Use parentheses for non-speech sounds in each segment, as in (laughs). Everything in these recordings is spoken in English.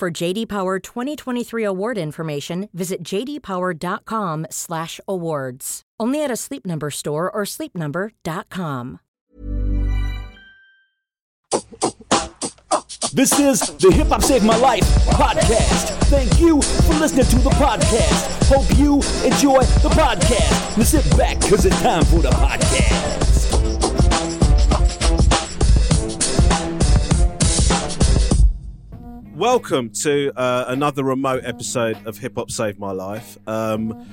For JD Power 2023 award information, visit jdpower.com/awards. Only at a Sleep Number store or sleepnumber.com. This is the Hip Hop Saved My Life podcast. Thank you for listening to the podcast. Hope you enjoy the podcast. Now sit back because it's time for the podcast. Welcome to uh, another remote episode of Hip Hop Saved My Life. Um,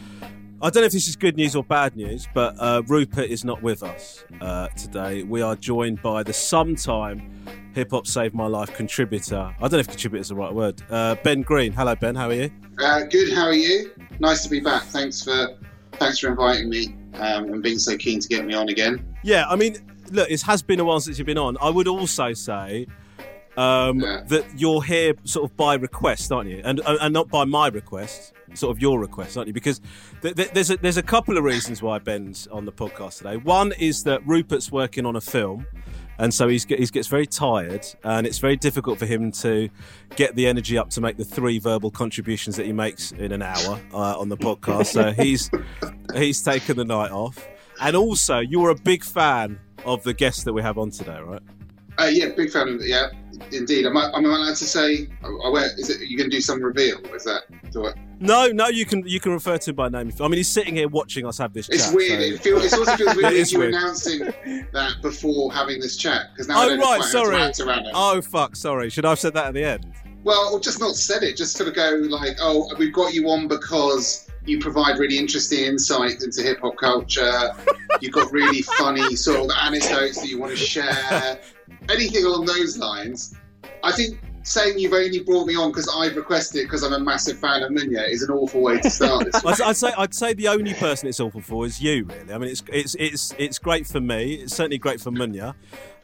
I don't know if this is good news or bad news, but uh, Rupert is not with us uh, today. We are joined by the sometime Hip Hop Saved My Life contributor. I don't know if contributor is the right word. Uh, ben Green. Hello, Ben. How are you? Uh, good. How are you? Nice to be back. Thanks for thanks for inviting me um, and being so keen to get me on again. Yeah, I mean, look, it has been a while since you've been on. I would also say um, Yeah. that you're here sort of by request, aren't you? And and not by my request, sort of your request, aren't you? Because th- th- there's a, there's a couple of reasons why Ben's on the podcast today. One is that Rupert's working on a film. And so he's, he gets very tired, and it's very difficult for him to get the energy up to make the three verbal contributions that he makes in an hour uh, on the podcast. So he's he's taken the night off. And also, you're a big fan of the guest that we have on today, right? Uh, yeah, big fan. Yeah, indeed. Am I, am I allowed to say? I, I won't- is it? You going to do some reveal? Is that? Do I, No, no, you can you can refer to him by name. I mean, he's sitting here watching us have this it's chat. weird. so- It, feels, it also feels (laughs) weird is you weird. announcing that before having this chat because now I Oh don't right, sorry. Oh fuck, sorry. Should I have said that at the end? Well, or just not said it. Just sort of go like, "Oh, we've got you on because you provide really interesting insight into hip hop culture. You've got really funny sort of anecdotes that you want to share. Anything along those lines." I think saying you've only brought me on because I've requested it because I'm a massive fan of Munya is an awful way to start this. I'd, I'd say I'd say the only person it's awful for is you. Really, I mean, it's it's it's it's great for me. It's certainly great for Munya.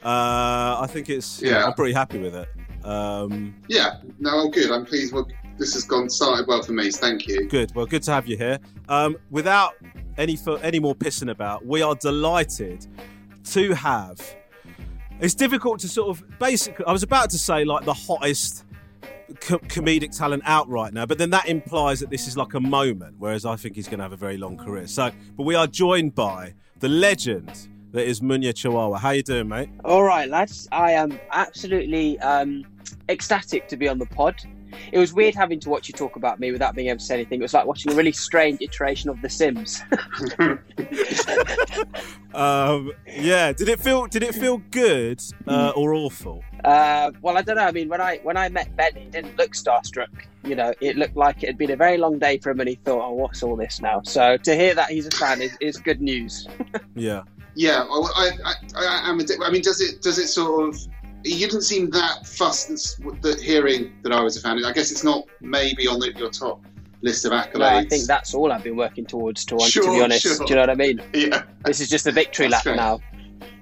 Uh, I think it's yeah. Yeah. I'm pretty happy with it. Um, yeah, no, I'm good. I'm pleased. This has gone started well for me. Thank you. good. Well, good to have you here. Um, without any fo- any more pissing about, we are delighted to have. It's difficult to sort of basically. I was about to say like the hottest co- comedic talent out right now, but then that implies that this is like a moment. Whereas I think he's going to have a very long career. So, but we are joined by the legend that is Munya Chawawa. How you doing, mate? All right, lads. I am absolutely um, ecstatic to be on the pod. It was weird having to watch you talk about me without being able to say anything. It was like watching a really strange iteration of The Sims. (laughs) Um, yeah. Did it feel? Did it feel good uh, or awful? Uh, well, I don't know. I mean, when I when I met Ben, he didn't look starstruck. You know, it looked like it had been a very long day for him, and he thought, "Oh, what's all this now?" So to hear that he's a fan is, is good news. (laughs) Yeah. Yeah, I, I, I, I am. a I mean, does it does it sort of? You didn't seem that fussed that's- that hearing that I was a fan. I guess it's not maybe on the, your top list of accolades. No, I think that's all I've been working towards. To, to be honest, sure. do you know what I mean? (laughs) yeah, This is just a victory That's lap great. now.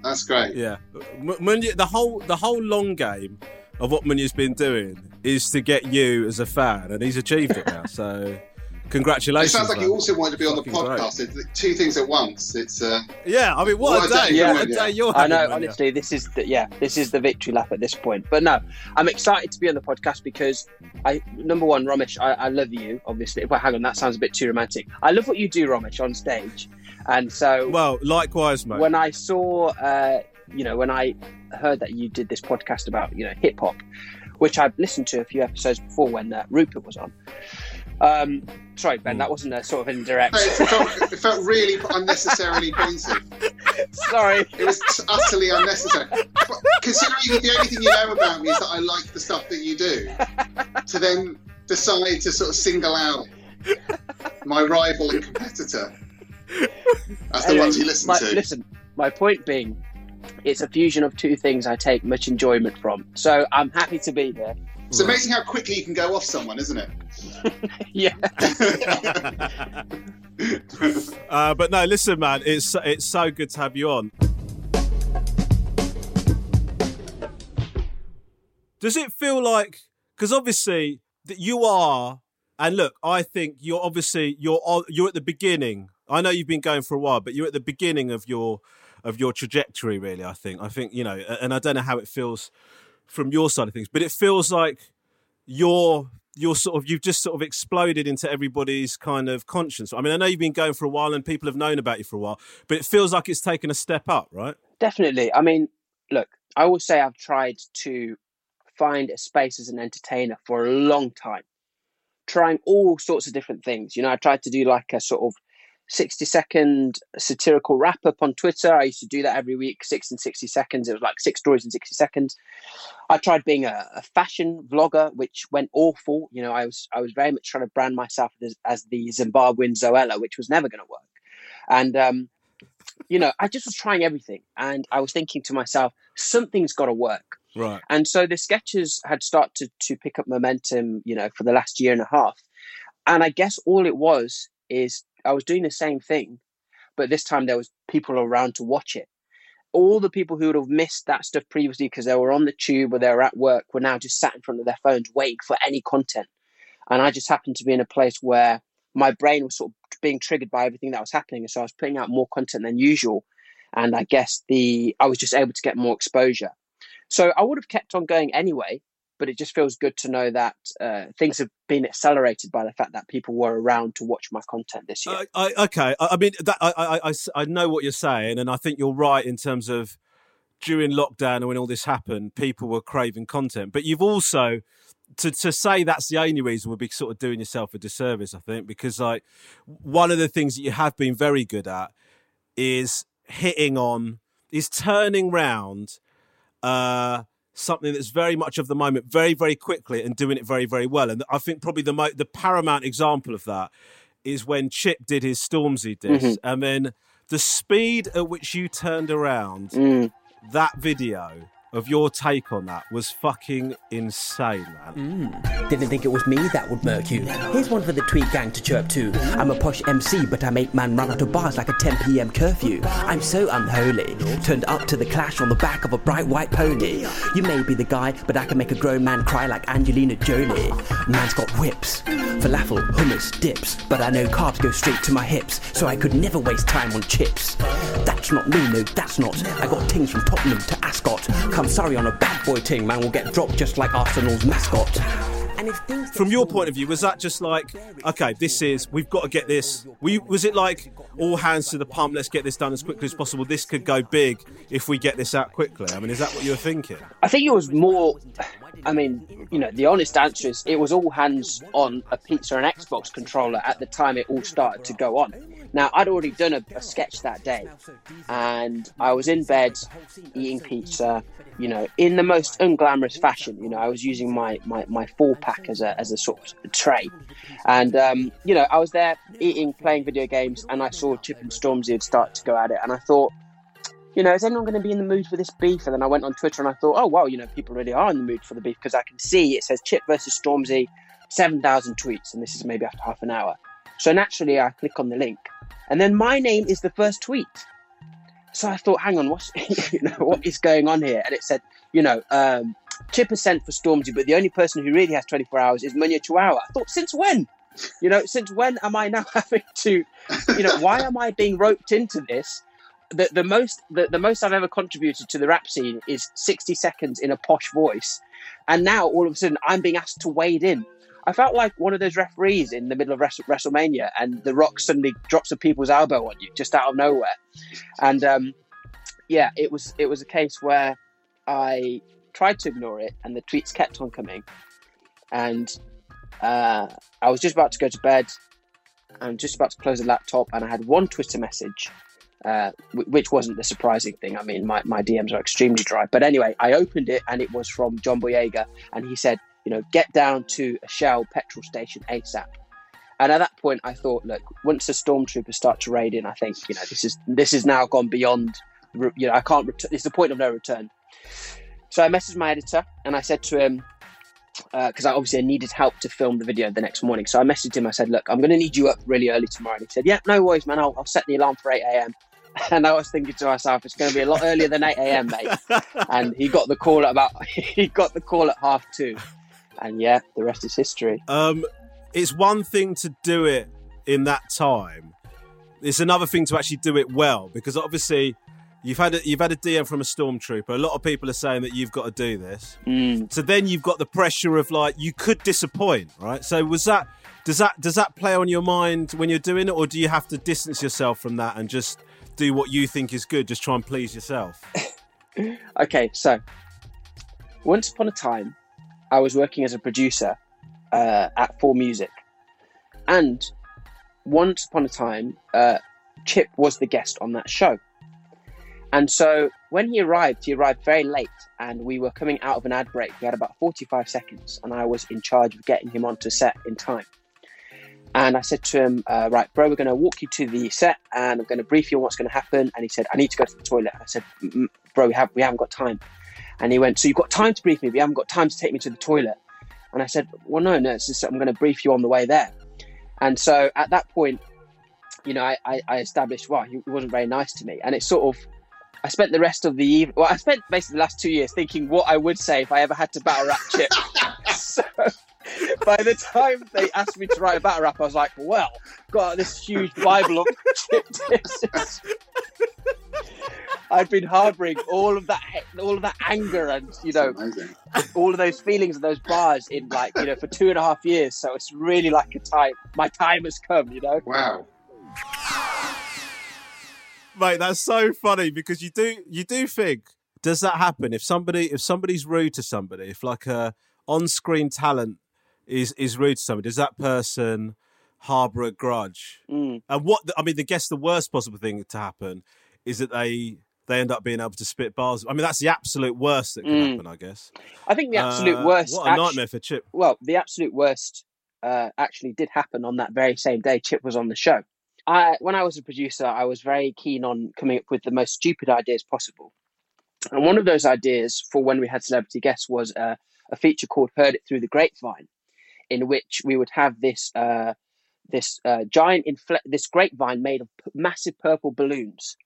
that's great. Yeah, M- Munya, the whole the whole long game of what Munya's been doing is to get you as a fan, and he's achieved it now. So, It congratulations. sounds like man. you also wanted to be on the Fucking great. podcast. It's two things at once. It's uh, Yeah, I mean, what, What a a day! day, Yeah. What a day you're I know, Munya. honestly, this is the, yeah, this is the victory lap at this point. But no, I'm excited to be on the podcast because I number one, Romesh, I, I love you, obviously. Well, hang on, that sounds a bit too romantic. I love what you do, Romesh, on stage, and so Well, likewise, mate. when I saw, uh, you know, when I heard that you did this podcast about you know hip hop, which I've listened to a few episodes before when uh, Rupert was on. Um, sorry, Ben, that wasn't a sort of indirect. it felt, it felt (laughs) really unnecessarily pointed. sorry. It was utterly unnecessary. But considering the only thing you know about me is that I like the stuff that you do, to then decide to sort of single out my rival and competitor as the Anyway, ones you listen my, to. Listen, my point being, it's a fusion of two things I take much enjoyment from. So I'm happy to be here. It's amazing how quickly you can go off someone, isn't it? (laughs) yeah. (laughs) Uh, but no, listen, man, it's it's so good to have you on. Does it feel like because obviously that you are, and look, I think you're obviously you're you're at the beginning. I know you've been going for a while, but you're at the beginning of your of your trajectory. Really, I think. I think you know, and I don't know how it feels from your side of things, but it feels like you're you're sort of you've just sort of exploded into everybody's kind of conscience. I mean, I know you've been going for a while and people have known about you for a while, but it feels like it's taken a step up, right? Definitely. I mean, look, I will say I've tried to find a space as an entertainer for a long time, trying all sorts of different things. You know, I tried to do like a sort of 60 second satirical wrap up on Twitter. I used to do that every week, six and 60 seconds. It was like six stories in 60 seconds. I tried being a, a fashion vlogger, which went awful. You know, I was I was very much trying to brand myself as, as the Zimbabwean Zoella, which was never going to work. And um, you know, I just was trying everything, and I was thinking to myself, something's got to work. Right. And so the sketches had started to pick up momentum, you know, for the last year and a half. And I guess all it was is I was doing the same thing, but this time there was people around to watch it. All the people who would have missed that stuff previously because they were on the tube or they were at work were now just sat in front of their phones waiting for any content. And I just happened to be in a place where my brain was sort of being triggered by everything that was happening. And so I was putting out more content than usual. And I guess the I was just able to get more exposure. So I would have kept on going anyway, but it just feels good to know that uh, things have been accelerated by the fact that people were around to watch my content this year. I, I, okay, I, I mean, that, I, I, I, I know what you're saying, and I think you're right in terms of during lockdown and when all this happened, people were craving content. But you've also to to say that's the only reason would be sort of doing yourself a disservice, I think, because like one of the things that you have been very good at is hitting on is turning round uh something that's very much of the moment very very quickly and doing it very very well and i think probably the mo- the paramount example of that is when chip did his stormzy diss Mhm. and then the speed at which you turned around Mm. that video of your take on that was fucking insane man mm. Didn't think it was me that would murk you. Here's one for the tweet gang to chirp to. I'm a posh MC, but I make man run out of bars like a 10 p.m. curfew. I'm so unholy. Turned up to the clash on the back of a bright white pony. You may be the guy, but I can make a grown man cry like Angelina Jolie. Man's got whips, falafel, hummus, dips, but I know carbs go straight to my hips, so I could never waste time on chips. That's not me, no, that's not. I got things from Tottenham to Ascot. Come sorry on a bad boy ting, man will get dropped just like Arsenal's mascot. And if from your point of view was that just like okay this is we've got to get this we was it like all hands to the pump let's get this done as quickly as possible this could go big if we get this out quickly i mean is that what you were thinking I think it was more. I mean, you know, the honest answer is it was all hands on a pizza and Xbox controller at the time it all started to go on. Now, I'd already done a, a sketch that day, and I was in bed eating pizza, you know, in the most unglamorous fashion. You know, I was using my my, my four pack as a as a sort of tray, and um, you know, I was there eating, playing video games, and I saw Chip and Stormzy had started to go at it, and I thought you know, is anyone going to be in the mood for this beef? And then I went on Twitter and I thought, oh, wow, you know, people really are in the mood for the beef because I can see it says Chip versus Stormzy, 7,000 tweets, and this is maybe after half an hour. So naturally, I click on the link, and then my name is the first tweet. So I thought, hang on, what's (laughs) you know what is going on here? And it said, you know, um, Chip has sent for Stormzy, but the only person who really has 24 hours is Munya Chawawa. I thought, since when? You know, since when am I now (laughs) having to, you know, why am I being roped into this? the, the most the, the most I've ever contributed to the rap scene is 60 seconds in a posh voice, and now all of a sudden I'm being asked to wade in. I felt like one of those referees in the middle of Wrestle- WrestleMania, and The Rock suddenly drops a people's elbow on you just out of nowhere, and um, yeah, it was it was a case where I tried to ignore it, and the tweets kept on coming, and uh, I was just about to go to bed, and just about to close the laptop, and I had one Twitter message uh, which wasn't the surprising thing. I mean, my, my DMs are extremely dry. But anyway, I opened it and it was from John Boyega, and he said, you know, get down to a Shell petrol station ASAP. And at that point, I thought, look, once the stormtroopers start to raid in, I think, you know, this is this is now gone beyond, you know, I can't return. It's the point of no return. So I messaged my editor and I said to him, uh, because I obviously I needed help to film the video the next morning. So I messaged him. I said, "Look, I'm going to need you up really early tomorrow." And he said, "Yeah, no worries, man. I'll, I'll set the alarm for 8 a.m." (laughs) And I was thinking to myself, "It's going to be a lot earlier than 8 a.m., mate." (laughs) and he got the call at about (laughs) he got the call at half two, and yeah, the rest is history. Um, it's one thing to do it in that time. It's another thing to actually do it well because obviously you've had a, you've had a DM from a stormtrooper. A lot of people are saying that you've got to do this. Mm. So then you've got the pressure of like you could disappoint, right? So was that does that does that play on your mind when you're doing it, or do you have to distance yourself from that and just do what you think is good, just try and please yourself? (laughs) Okay, so once upon a time, I was working as a producer uh, at 4Music, and once upon a time, uh, Chip was the guest on that show. And so when he arrived, he arrived very late, and we were coming out of an ad break. We had about 45 seconds, and I was in charge of getting him onto set in time. And I said to him, uh, "Right, bro, we're going to walk you to the set, and I'm going to brief you on what's going to happen." And he said, "I need to go to the toilet." I said, "Mm, "Bro, we have we haven't got time." And he went, "So you've got time to brief me, but you haven't got time to take me to the toilet." And I said, "Well, no, no, just I'm going to brief you on the way there." And so at that point, you know, I, I, I established, wow, he wasn't very nice to me, and it sort of. I spent the rest of the evening. Well, I spent basically the last two years thinking what I would say if I ever had to battle rap Chip. (laughs) so, (laughs) by the time they asked me to write a battle rap, I was like, well, got this huge Bible of Chip disses. I'd been harbouring all of that, all of that anger, and you know, all of those feelings and those bars in like you know for two and a half years. So it's really like a time. My time has come. You know. Wow. Mate, that's so funny because you do you do think does that happen if somebody if somebody's rude to somebody if like a on-screen talent is is rude to somebody does that person harbor a grudge Mm. and what I mean I guess the worst possible thing to happen is that they they end up being able to spit bars I mean that's the absolute worst that can Mm. happen I guess I think the absolute Uh, worst. what a actu- nightmare for Chip well, the absolute worst uh, actually did happen on that very same day Chip was on the show. I, when I was a producer, I was very keen on coming up with the most stupid ideas possible. And one of those ideas for when we had celebrity guests was uh, a feature called "Heard It Through the Grapevine," in which we would have this uh, this uh, giant infl- this grapevine made of p- massive purple balloons,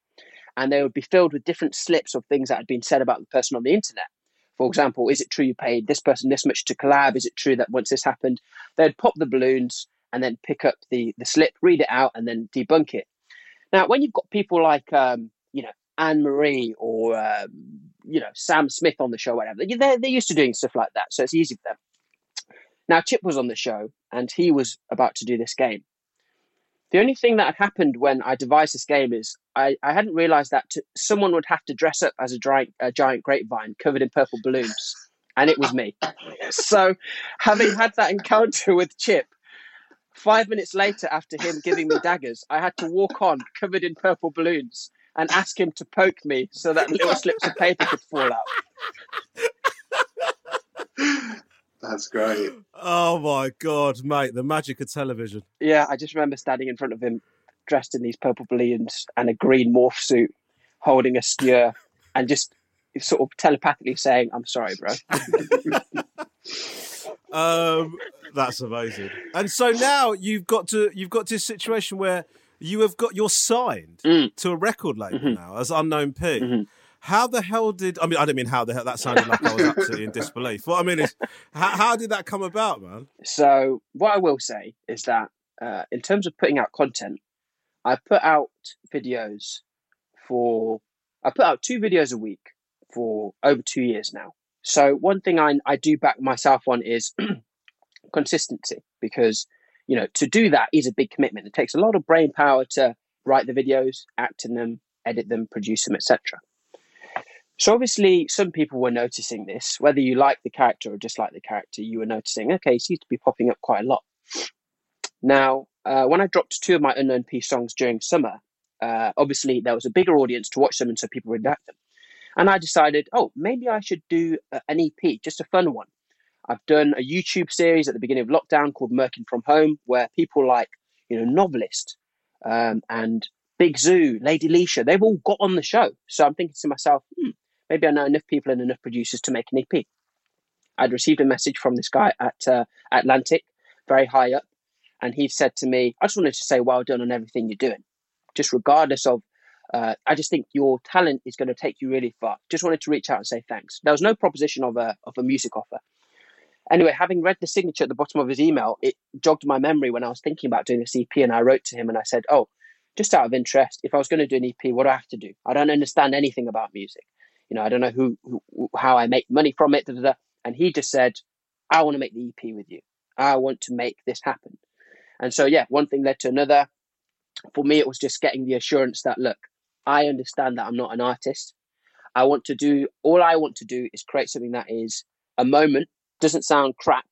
and they would be filled with different slips of things that had been said about the person on the internet. For example, is it true you paid this person this much to collab? Is it true that once this happened, they'd pop the balloons and then pick up the, the slip, read it out, and then debunk it? Now, when you've got people like, um, you know, Anne Marie or, um, you know, Sam Smith on the show, whatever, they're, they're used to doing stuff like that. So it's easy for them. Now, Chip was on the show and he was about to do this game. The only thing that had happened when I devised this game is I, I hadn't realized that to, someone would have to dress up as a giant, a giant grapevine covered in purple balloons, and it was me. so, having had that encounter with Chip, five minutes later, after him giving me daggers, I had to walk on covered in purple balloons and ask him to poke me so that little slips of paper could fall out. That's great. oh my god mate the magic of television Yeah, I just remember standing in front of him, dressed in these purple balloons and a green morph suit, holding a skewer, (laughs) and just sort of telepathically saying, "I'm sorry, bro." (laughs) Um, that's amazing. And so now you've got to you've got to a situation where you have got you're signed Mm. to a record label Mhm. now as Unknown P. Mhm. How the hell did I mean? I don't mean how the hell that sounded like I was absolutely in disbelief. What I mean is, how, how did that come about, man? So, what I will say is that uh, in terms of putting out content, I put out videos for I put out two videos a week for over two years now. So one thing I I do back myself on is (clears throat) consistency because you know to do that is a big commitment. It takes a lot of brain power to write the videos, act in them, edit them, produce them, etc. So obviously, some people were noticing this. Whether you like the character or dislike the character, you were noticing. Okay, he seems to be popping up quite a lot. Now, uh, when I dropped two of my Unknown P's songs during summer, uh, obviously there was a bigger audience to watch them, and so people would them. And I decided, oh, maybe I should do an EP, just a fun one. I've done a YouTube series at the beginning of lockdown called Merkin from Home, where people like, you know, Novelist um, and Big Zuu, Lady Leshurr, they've all got on the show. So I'm thinking to myself, hmm, maybe I know enough people and enough producers to make an EP. I'd received a message from this guy at uh, Atlantic, very high up, and he said to me, "I just wanted to say well done on everything you're doing, just regardless of." Uh, I just think your talent is going to take you really far. Just wanted to reach out and say thanks. There was no proposition of a of a music offer. Anyway, having read the signature at the bottom of his email, it jogged my memory when I was thinking about doing this EP, and I wrote to him and I said, "Oh, just out of interest, if I was going to do an EP, what do I have to do? I don't understand anything about music. You know, I don't know who, who how I make money from it." Da, da, da. And he just said, "I want to make the EP with you. I want to make this happen." And so, yeah, one thing led to another. For me, it was just getting the assurance that look, I understand that I'm not an artist. I want to do all I want to do is create something that is a moment doesn't sound crap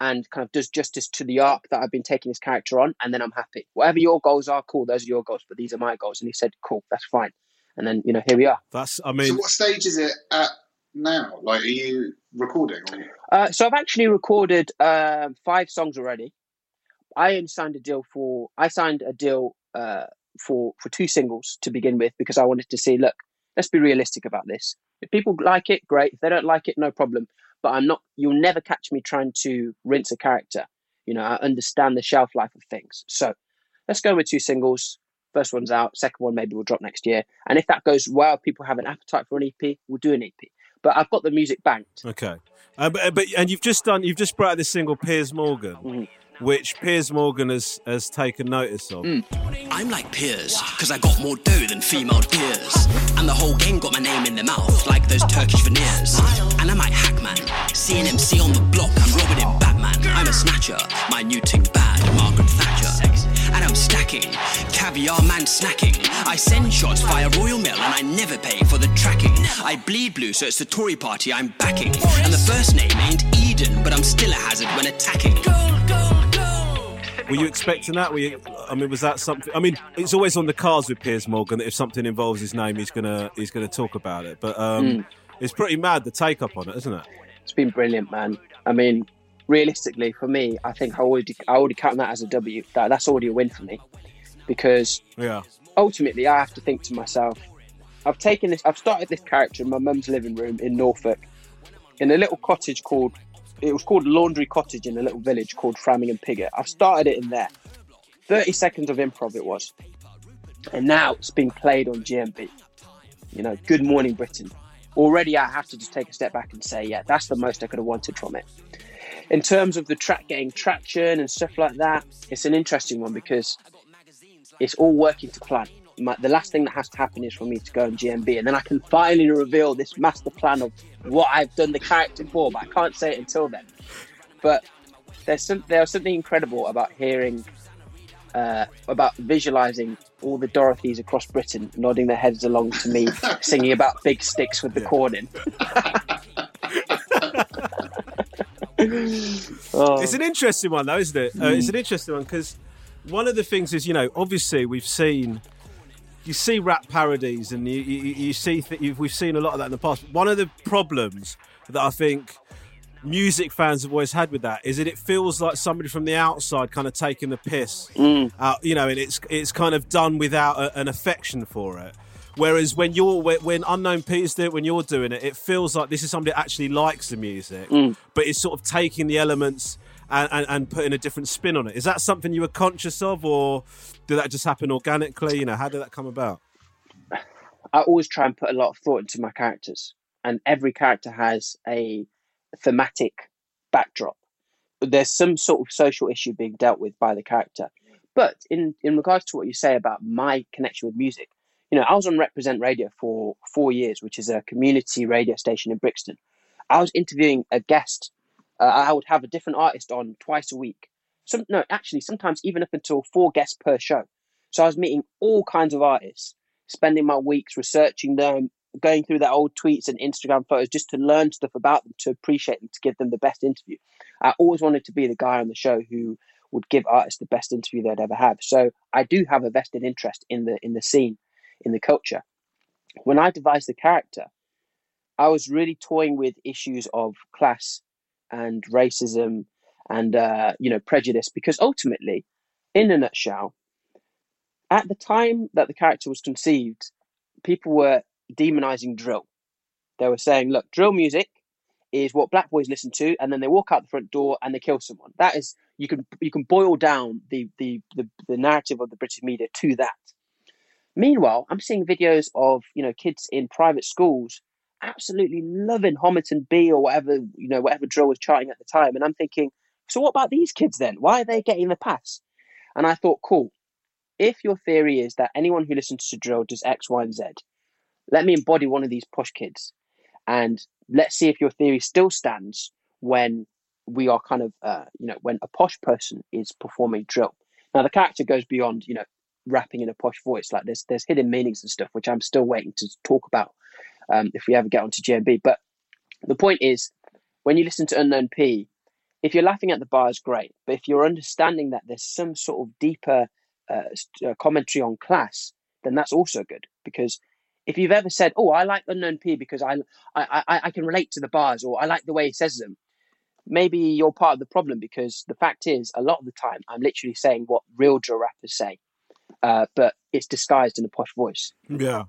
and kind of does justice to the arc that I've been taking this character on, and then I'm happy. Whatever your goals are, cool, those are your goals, but these are my goals. And he said, Cool, that's fine. And then, you know, here we are. That's, I mean, So mean, what stage is it at now? Like, are you recording? Or... Uh, so I've actually recorded uh, five songs already. I signed a deal for I signed a deal uh, for for two singles to begin with because I wanted to see. Look, let's be realistic about this. If people like it, great. If they don't like it, no problem. But I'm not. You'll never catch me trying to rinse a character. You know, I understand the shelf life of things. So let's go with two singles. First one's out. Second one maybe will drop next year. And if that goes well, people have an appetite for an EP, we'll do an EP. But I've got the music banked. okay. Uh, but, but and you've just done, you've just brought out this single, Piers Morgan, Mhm. which Piers Morgan has has taken notice of. I'm like Piers, cause I got more dough than female peers. And the whole gang got my name in their mouth, like those Turkish veneers. And I'm like Hackman, seeing MC on the block, I'm robbing him Batman. I'm a snatcher, my new ting bad, Margaret Thatcher. And I'm stacking, caviar man snacking. I send shots via Royal Mail and I never pay for the tracking. I bleed blue, so it's the Tory party I'm backing. And the first name ain't Eden, but I'm still a hazard when attacking. Were you expecting that? Were you, I mean, was that something? I mean, it's always on the cards with Piers Morgan that if something involves his name, he's gonna he's gonna talk about it. But um, it's pretty mad the take up on it, isn't it? It's been brilliant, man. I mean, realistically, for me, I think I already I already count that as a W. That that's already a win for me, because Yeah. ultimately I have to think to myself, I've taken this, I've started this character in my mum's living room in Norfolk, in a little cottage called, it was called Laundry Cottage in a little village called Framingham Pigot. I've started it in there. 30 seconds of improv it was. And now it's being played on GMB. You know, Good Morning Britain. Already I have to just take a step back and say, yeah, that's the most I could have wanted from it. In terms of the track getting traction and stuff like that, it's an interesting one because it's all working to plan. My, the last thing that has to happen is for me to go on GMB, and then I can finally reveal this master plan of what I've done the character for. But I can't say it until then. But there's some there's something incredible about hearing, uh, about visualizing all the Dorothys across Britain nodding their heads along to me, (laughs) singing about big sticks with the corn in. Oh, It's an interesting one, though, isn't it? Uh, it's an interesting one because one of the things is, you know, obviously we've seen, you see rap parodies, and you you, you see th- you've, we've seen a lot of that in the past. One of the problems that I think music fans have always had with that is that it feels like somebody from the outside kind of taking the piss out, you know, and it's it's kind of done without a, an affection for it. Whereas when you're when unknown Peter's do it, when you're doing it, it feels like this is somebody that actually likes the music, mm. but it's sort of taking the elements and, and, and putting a different spin on it. Is that something you were conscious of, or did that just happen organically? You know, how did that come about? I always try and put a lot of thought into my characters, and every character has a thematic backdrop. There's some sort of social issue being dealt with by the character. But in, in regards to what you say about my connection with music, you know, I was on Represent Radio for four years, which is a community radio station in Brixton. I was interviewing a guest. Uh, I would have a different artist on twice a week. Some no, actually, sometimes even up until four guests per show. So I was meeting all kinds of artists, spending my weeks researching them, going through their old tweets and Instagram photos just to learn stuff about them, to appreciate them, to give them the best interview. I always wanted to be the guy on the show who would give artists the best interview they'd ever have. So I do have a vested interest in the in the scene, in the culture. When I devised the character, I was really toying with issues of class and racism and uh, you know prejudice because ultimately, in a nutshell, at the time that the character was conceived, people were demonizing drill. They were saying, look, drill music is what black boys listen to, and then they walk out the front door and they kill someone. That is you can you can boil down the the the, the narrative of the British media to that. Meanwhile, I'm seeing videos of you know kids in private schools absolutely loving Homerton B or whatever you know whatever drill was charting at the time, and I'm thinking, so what about these kids then? Why are they getting the pass? And I thought, cool. If your theory is that anyone who listens to drill does X, Y, and Z, let me embody one of these posh kids, and let's see if your theory still stands when we are kind of uh, you know when a posh person is performing drill. Now the character goes beyond you know rapping in a posh voice. Like there's there's hidden meanings and stuff, which I'm still waiting to talk about um, if we ever get onto GMB. But the point is, when you listen to Unknown P, if you're laughing at the bars, great. But if you're understanding that there's some sort of deeper uh, uh, commentary on class, then that's also good. Because if you've ever said, "Oh, I like Unknown P because I I I, I can relate to the bars," or "I like the way he says them," maybe you're part of the problem. Because the fact is, a lot of the time, I'm literally saying what real drill rappers say uh, but it's disguised in a posh voice. Yeah,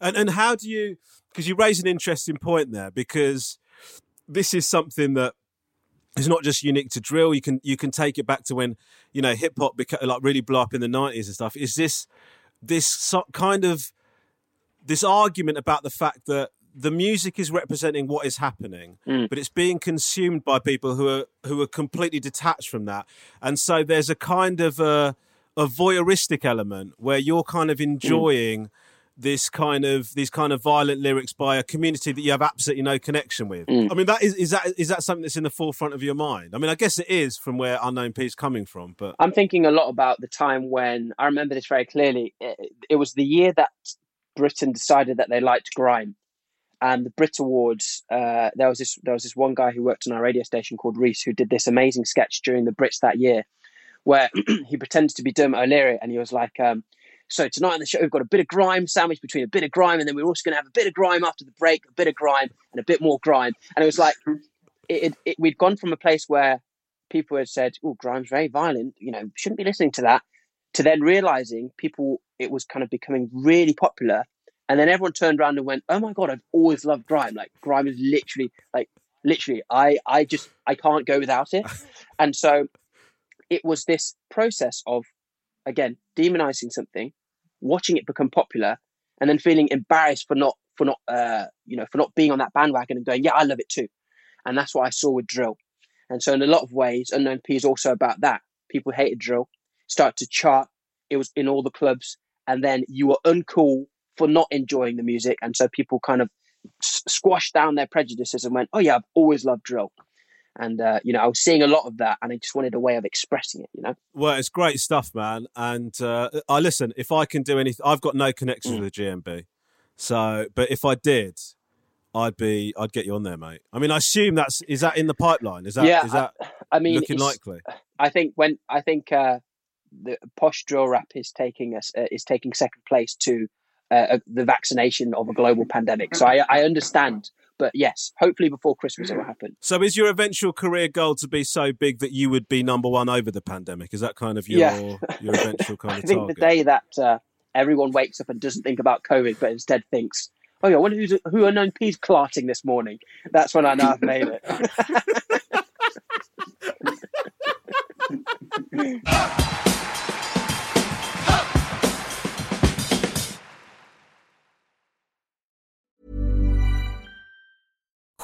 and and how do you? Because you raise an interesting point there, because this is something that is not just unique to drill. You can you can take it back to when you know hip hop beca- like really blew up in the nineties and stuff. Is this this so, kind of this argument about the fact that the music is representing what is happening, Mm. but it's being consumed by people who are who are completely detached from that, and so there's a kind of a, a voyeuristic element where you're kind of enjoying this kind of these kind of violent lyrics by a community that you have absolutely no connection with. I mean, that is is that is that something that's in the forefront of your mind? I mean, I guess it is from where Unknown P is coming from, but I'm thinking a lot about the time when I remember this very clearly. It, it was the year that Britain decided that they liked grime, and the Brit Awards. Uh, there was this there was this one guy who worked on our radio station called Reese who did this amazing sketch during the Brits that year, where (clears throat) he pretended to be Dermot O'Leary, and he was like. Um, so tonight on the show, we've got a bit of grime sandwiched between a bit of grime, and then we're also going to have a bit of grime after the break, a bit of grime, and a bit more grime. And it was like it, it, it, we'd gone from a place where people had said, "Oh, grime's very violent," you know, shouldn't be listening to that, to then realizing people it was kind of becoming really popular, and then everyone turned around and went, "Oh my god, I've always loved grime. Like grime is literally like literally, I I just I can't go without it," (laughs) and so it was this process of again demonizing something, watching it become popular, and then feeling embarrassed for not for not uh you know for not being on that bandwagon and going, "Yeah, I love it too," and that's what I saw with drill. And so, in a lot of ways, Unknown P is also about that. People hated drill, start to chart. It was in all the clubs, and then you were uncool for not enjoying the music, and so people kind of squashed down their prejudices and went, "Oh yeah, I've always loved drill." And uh, you know, I was seeing a lot of that, and I just wanted a way of expressing it. You know, well, it's great stuff, man. And uh, I listen. If I can do anything, I've got no connection Mm. with the GMB. So, but if I did, I'd be, I'd get you on there, mate. I mean, I assume that's is that in the pipeline? Is that Yeah, is that I mean, looking likely? I think when I think uh, the posh drill rap is taking us uh, is taking second place to uh, the vaccination of a global pandemic. So I, I understand, but yes, hopefully before Christmas it will happen. So, is your eventual career goal to be so big that you would be number one over the pandemic? Is that kind of your Yeah. your eventual kind (laughs) I of think target? the day that uh, everyone wakes up and doesn't think about COVID, but instead thinks, "Oh yeah, I wonder who's, who unknown P's clarting this morning." That's when I know I've made it. (laughs) (laughs)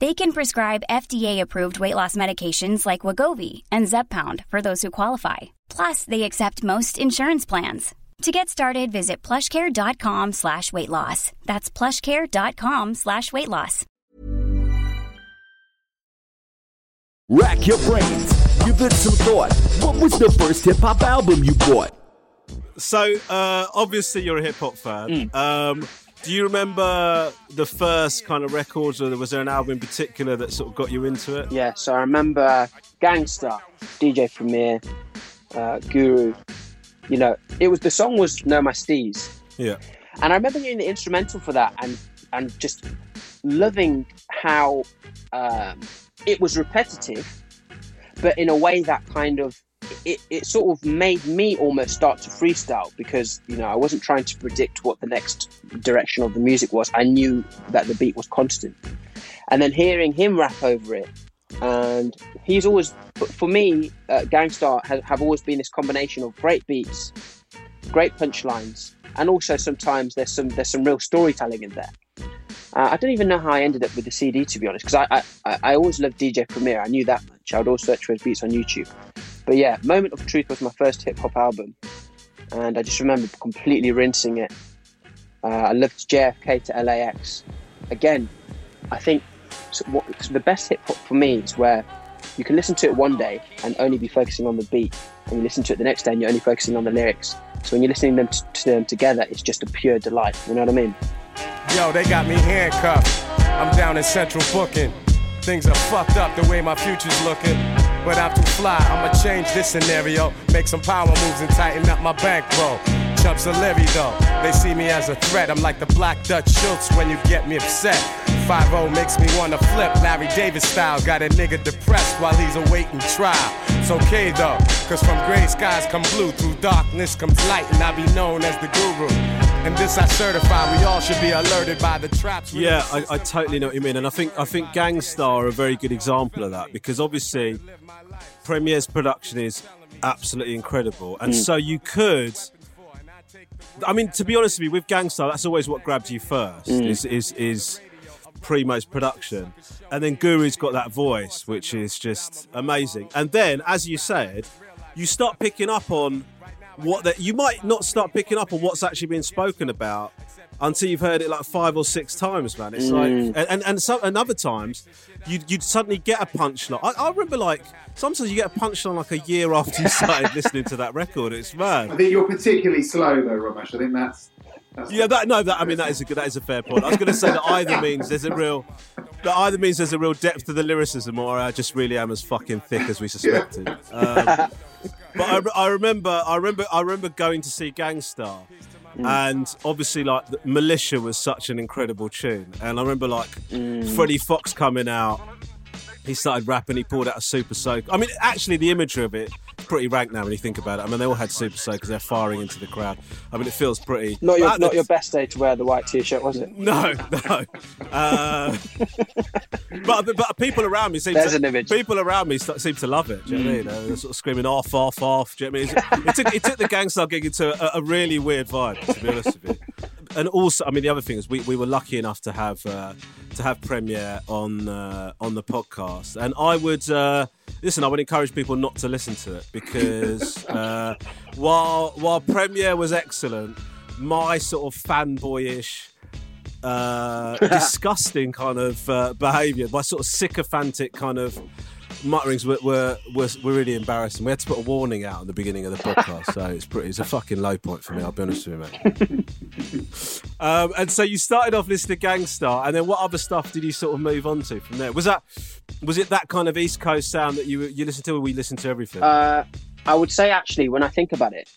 They can prescribe FDA-approved weight loss medications like Wegovy and Zepbound for those who qualify. Plus, they accept most insurance plans. To get started, visit plushcare.com slash weight loss. That's plushcare.com slash weight loss. Rack your brains. Give it some thought. What was the first hip hop album you bought? So, uh, obviously, you're a hip hop fan. Um, do you remember the first kind of records, or was there an album in particular that sort of got you into it? Yeah, so I remember Gang Starr, DJ Premier, uh, Guru. You know, it was the song was No My Steez. Yeah. And I remember hearing the instrumental for that and and just loving how um, it was repetitive, but in a way that kind of it, it sort of made me almost start to freestyle because you know I wasn't trying to predict what the next direction of the music was. I knew that the beat was constant, and then hearing him rap over it, and he's always for me, uh, Gang Starr has, have always been this combination of great beats, great punchlines, and also sometimes there's some there's some real storytelling in there. Uh, I don't even know how I ended up with the CD to be honest, because I, I I always loved DJ Premier. I knew that much. I would always search for his beats on YouTube. But yeah, Moment of Truth was my first hip hop album, and I just remember completely rinsing it. Uh, I loved JFK to LAX. Again, I think so what, so the best hip hop for me is where you can listen to it one day and only be focusing on the beat, and you listen to it the next day and you're only focusing on the lyrics. So when you're listening them to them together, it's just a pure delight. You know what I mean? Yo, they got me handcuffed. I'm down in central booking. Things are fucked up the way my future's looking. But I'm too fly, I'ma change this scenario. Make some power moves and tighten up my bankroll. Chumps are leery though. They see me as a threat. I'm like the black Dutch Schultz when you get me upset. 5 makes me wanna flip Larry Davis style. Got a nigga depressed while he's awaiting trial. It's okay though, cause from gray skies come blue. Through darkness comes light, and I be known as the guru. And this I certify, we all should be alerted by the traps. Yeah, I. I totally know what you mean, and I think I think Gang Starr are a very good example of that because obviously Premier's production is absolutely incredible, and mm. so you could. I mean, to be honest with you, with Gang Starr, that's always what grabs you first. Mm. Is is is Primo's production, and then Guru's got that voice, which is just amazing. And then, as you said, you start picking up on what that you might not start picking up on what's actually being spoken about until you've heard it like five or six times, man. It's like, and and, and, some, and other times you'd, you'd suddenly get a punchline. I, I remember like sometimes you get a punchline like a year after you started listening to that record. It's mad. I think you're particularly slow though, Romesh. I think that's. that's Yeah, that no, that I mean that is a good, that is a fair point. I was going to say that either means there's a real, that either means there's a real depth to the lyricism, or I just really am as fucking thick as we suspected. Um, but I, I remember, I remember, I remember going to see Gang Starr, mm. and obviously like the Militia was such an incredible tune, and I remember like mm. Freddie Foxxx coming out. He started rapping. He pulled out a super soak. I mean, actually, the imagery of it is pretty rank now when you think about it. I mean, they all had super soakers. They're firing into the crowd. I mean, it feels pretty. Not your not your best day to wear the white t-shirt, was it? no, no. Uh, (laughs) but, but but people around me seem There's to, an image. people around me seem to love it. Do you know what I mean? Uh, They're sort of screaming off, off, off. Do you know what I mean? It's- It took, it took the Gang Starr gig into a, a really weird vibe, to be honest with you. And also, I mean, the other thing is we, we were lucky enough to have uh, to have Premier on uh, on the podcast, and I would uh, listen. I would encourage people not to listen to it because (laughs) uh, while while Premier was excellent, my sort of fanboyish uh, (laughs) disgusting kind of uh, behaviour, my sort of sycophantic kind of mutterings were, were were were really embarrassing. We had to put a warning out at the beginning of the podcast, so it's pretty. It's a fucking low point for me. I'll be honest with you, mate. (laughs) um, and so you started off listening to Gang Starr, and then what other stuff did you sort of move on to from there? Was that was it that kind of East Coast sound that you you listened to, or we listened to everything? Uh, I would say actually, when I think about it,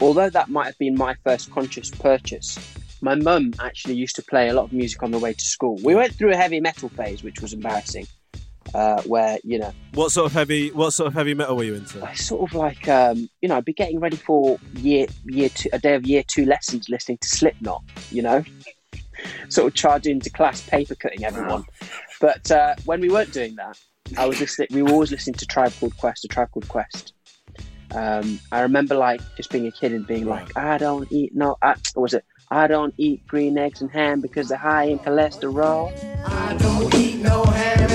although that might have been my first conscious purchase, my mum actually used to play a lot of music on the way to school. We went through a heavy metal phase, which was embarrassing, uh, where you know what sort of heavy what sort of heavy metal were you into? I sort of like um, you know I'd be getting ready for year year two a day of year two lessons, listening to Slipknot, you know, sort of charging into class, paper cutting everyone. But uh, when we weren't doing that, I was listening. We were always listening to Tribe Called Quest, a Tribe Called Quest. Um, I remember like just being a kid and being like, I don't eat no. I, what was it? I don't eat green eggs and ham because they're high in cholesterol. I don't eat no a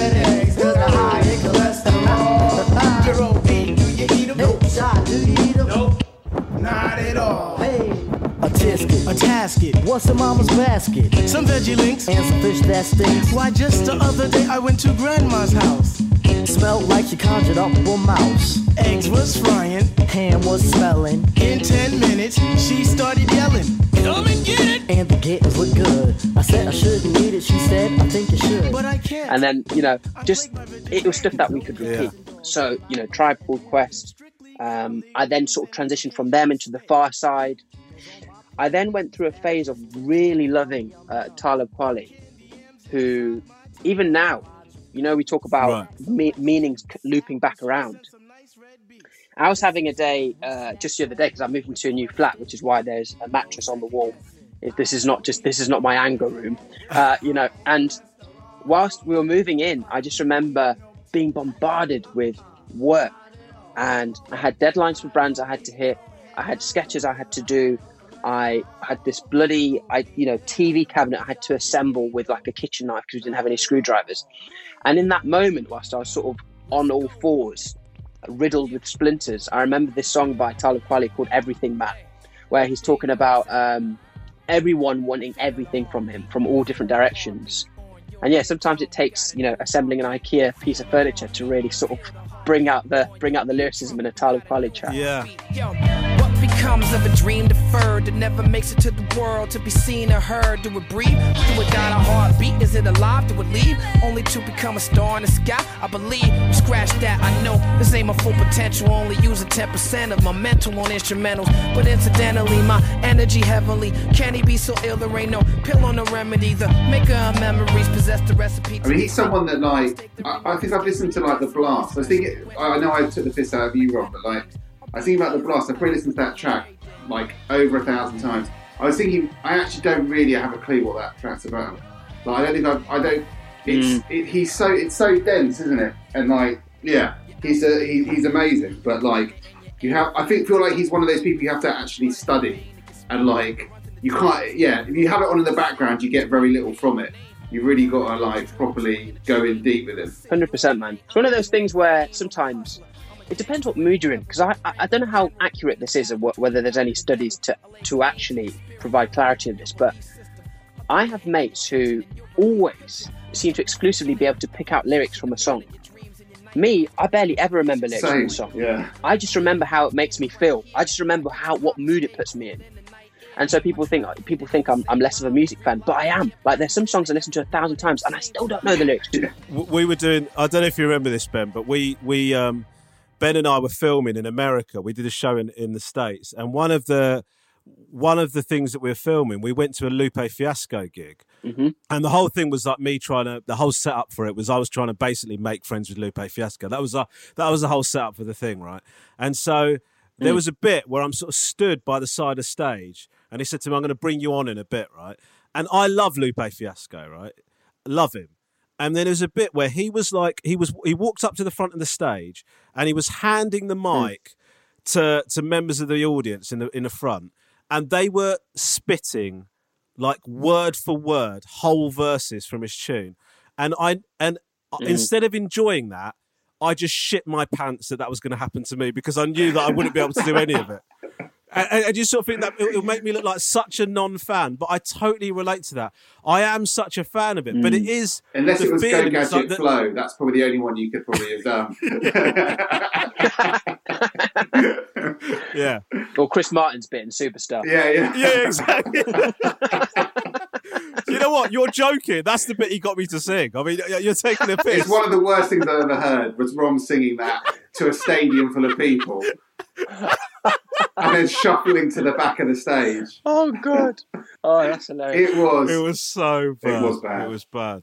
A tasket. What's in mama's basket? Some veggie links and some fish that stinks. Why, just the other day I went to grandma's house. Smelled like she conjured up a mouse. Eggs was frying, ham was smelling. In ten minutes, she started yelling, "Come and get it!" And the getters look good. I said I shouldn't eat it. She said, "I think you should." But I can't. and then you know just it was stuff that we could repeat so you know tribe called quest um, i then sort of transitioned from them into the Pharcyde i then went through a phase of really loving uh, Talib Kweli, who even now you know we talk about me- meanings looping back around i was having a day uh, just the other day because i'm moving to a new flat which is why there's a mattress on the wall If this is not just this is not my anger room (laughs) uh, you know and whilst we were moving in, I just remember being bombarded with work, and I had deadlines for brands I had to hit. I had sketches I had to do. I had this bloody, I you know, TV cabinet I had to assemble with like a kitchen knife because we didn't have any screwdrivers. And in that moment, whilst I was sort of on all fours, riddled with splinters, I remember this song by Talib Kweli called "Everything Man," where he's talking about um, everyone wanting everything from him from all different directions. And yeah, sometimes it takes you know assembling an IKEA piece of furniture to really sort of bring out the bring out the lyricism in a Talib Kweli track. Yeah. Becomes of a dream deferred that never makes it to the world to be seen or heard? Do it breathe? Do it got a heartbeat? Is it alive? Do it leave? Only to become a star in the sky? I believe. Scratch that. I know this ain't my full potential. Only using 10% of my mental on instrumentals. But incidentally, my energy heavenly. Can he be so ill? There ain't no pill on the remedy. The maker of memories possess the recipe. I mean, he's someone that like I, I think I've listened to like the Blast. I think, thinking, I know I took the piss out of you, Rob, but like I thinking about the Blast. I've probably listened to that track like over a thousand times. I was thinking, I actually don't really have a clue what that track's about. Like, I don't think I've, I don't. It's mm. it, he's so it's so dense, isn't it? And like, yeah, he's a, he, he's amazing. But like, you have I think feel like he's one of those people you have to actually study and like you can't. Yeah, if you have it on in the background, you get very little from it. You really got to like properly go in deep with him. Hundred percent, man. It's one of those things where sometimes it depends what mood you're in. Because I, I I don't know how accurate this is, or wh- whether there's any studies to to actually provide clarity of this. But I have mates who always seem to exclusively be able to pick out lyrics from a song. Me, I barely ever remember lyrics from a song. yeah. I just remember how it makes me feel. I just remember how what mood it puts me in. And so people think people think I'm, I'm less of a music fan, but I am. Like there's some songs I listen to a thousand times and I still don't know the lyrics. we were doing i don't know if you remember this ben but we we um ben and i were filming in america. We did a show in, in the states and one of the one of the things that we were filming we went to a lupe fiasco gig. And the whole thing was like me trying to the whole setup for it was i was trying to basically make friends with lupe fiasco. That was a, that was the whole setup for the thing right? And so there Mm. was a bit where i'm sort of stood by the side of stage and he said to me i'm going to bring you on in a bit right? And i love lupe fiasco right? Love him and then there was a bit where he was like he was he walked up to the front of the stage and he was handing the mic to to members of the audience in the in the front. And they were spitting like word for word whole verses from his tune. And i and Mm. instead of enjoying that i just shit my pants that that was going to happen to me because i knew that i wouldn't be able to do any of it (laughs) and, and and you sort of think that it'll make me look like such a non-fan, but I totally relate to that. I am such a fan of it, but it mm. is Unless it was Go feeling, it's Gadget like the- Flow, that's probably the only one you could probably have done. (laughs) yeah. Or Chris Martin's bit in Superstar. Yeah, yeah. (laughs) Yeah, exactly. (laughs) you know what? You're joking. That's the bit he got me to sing. I mean, you're taking a piss. It's one of the worst things I've ever heard was Rom singing that to a stadium full of people. And then shuffling to the back of the stage. Oh god. Oh, that's hilarious. It was. It was so bad. It was bad. It was bad.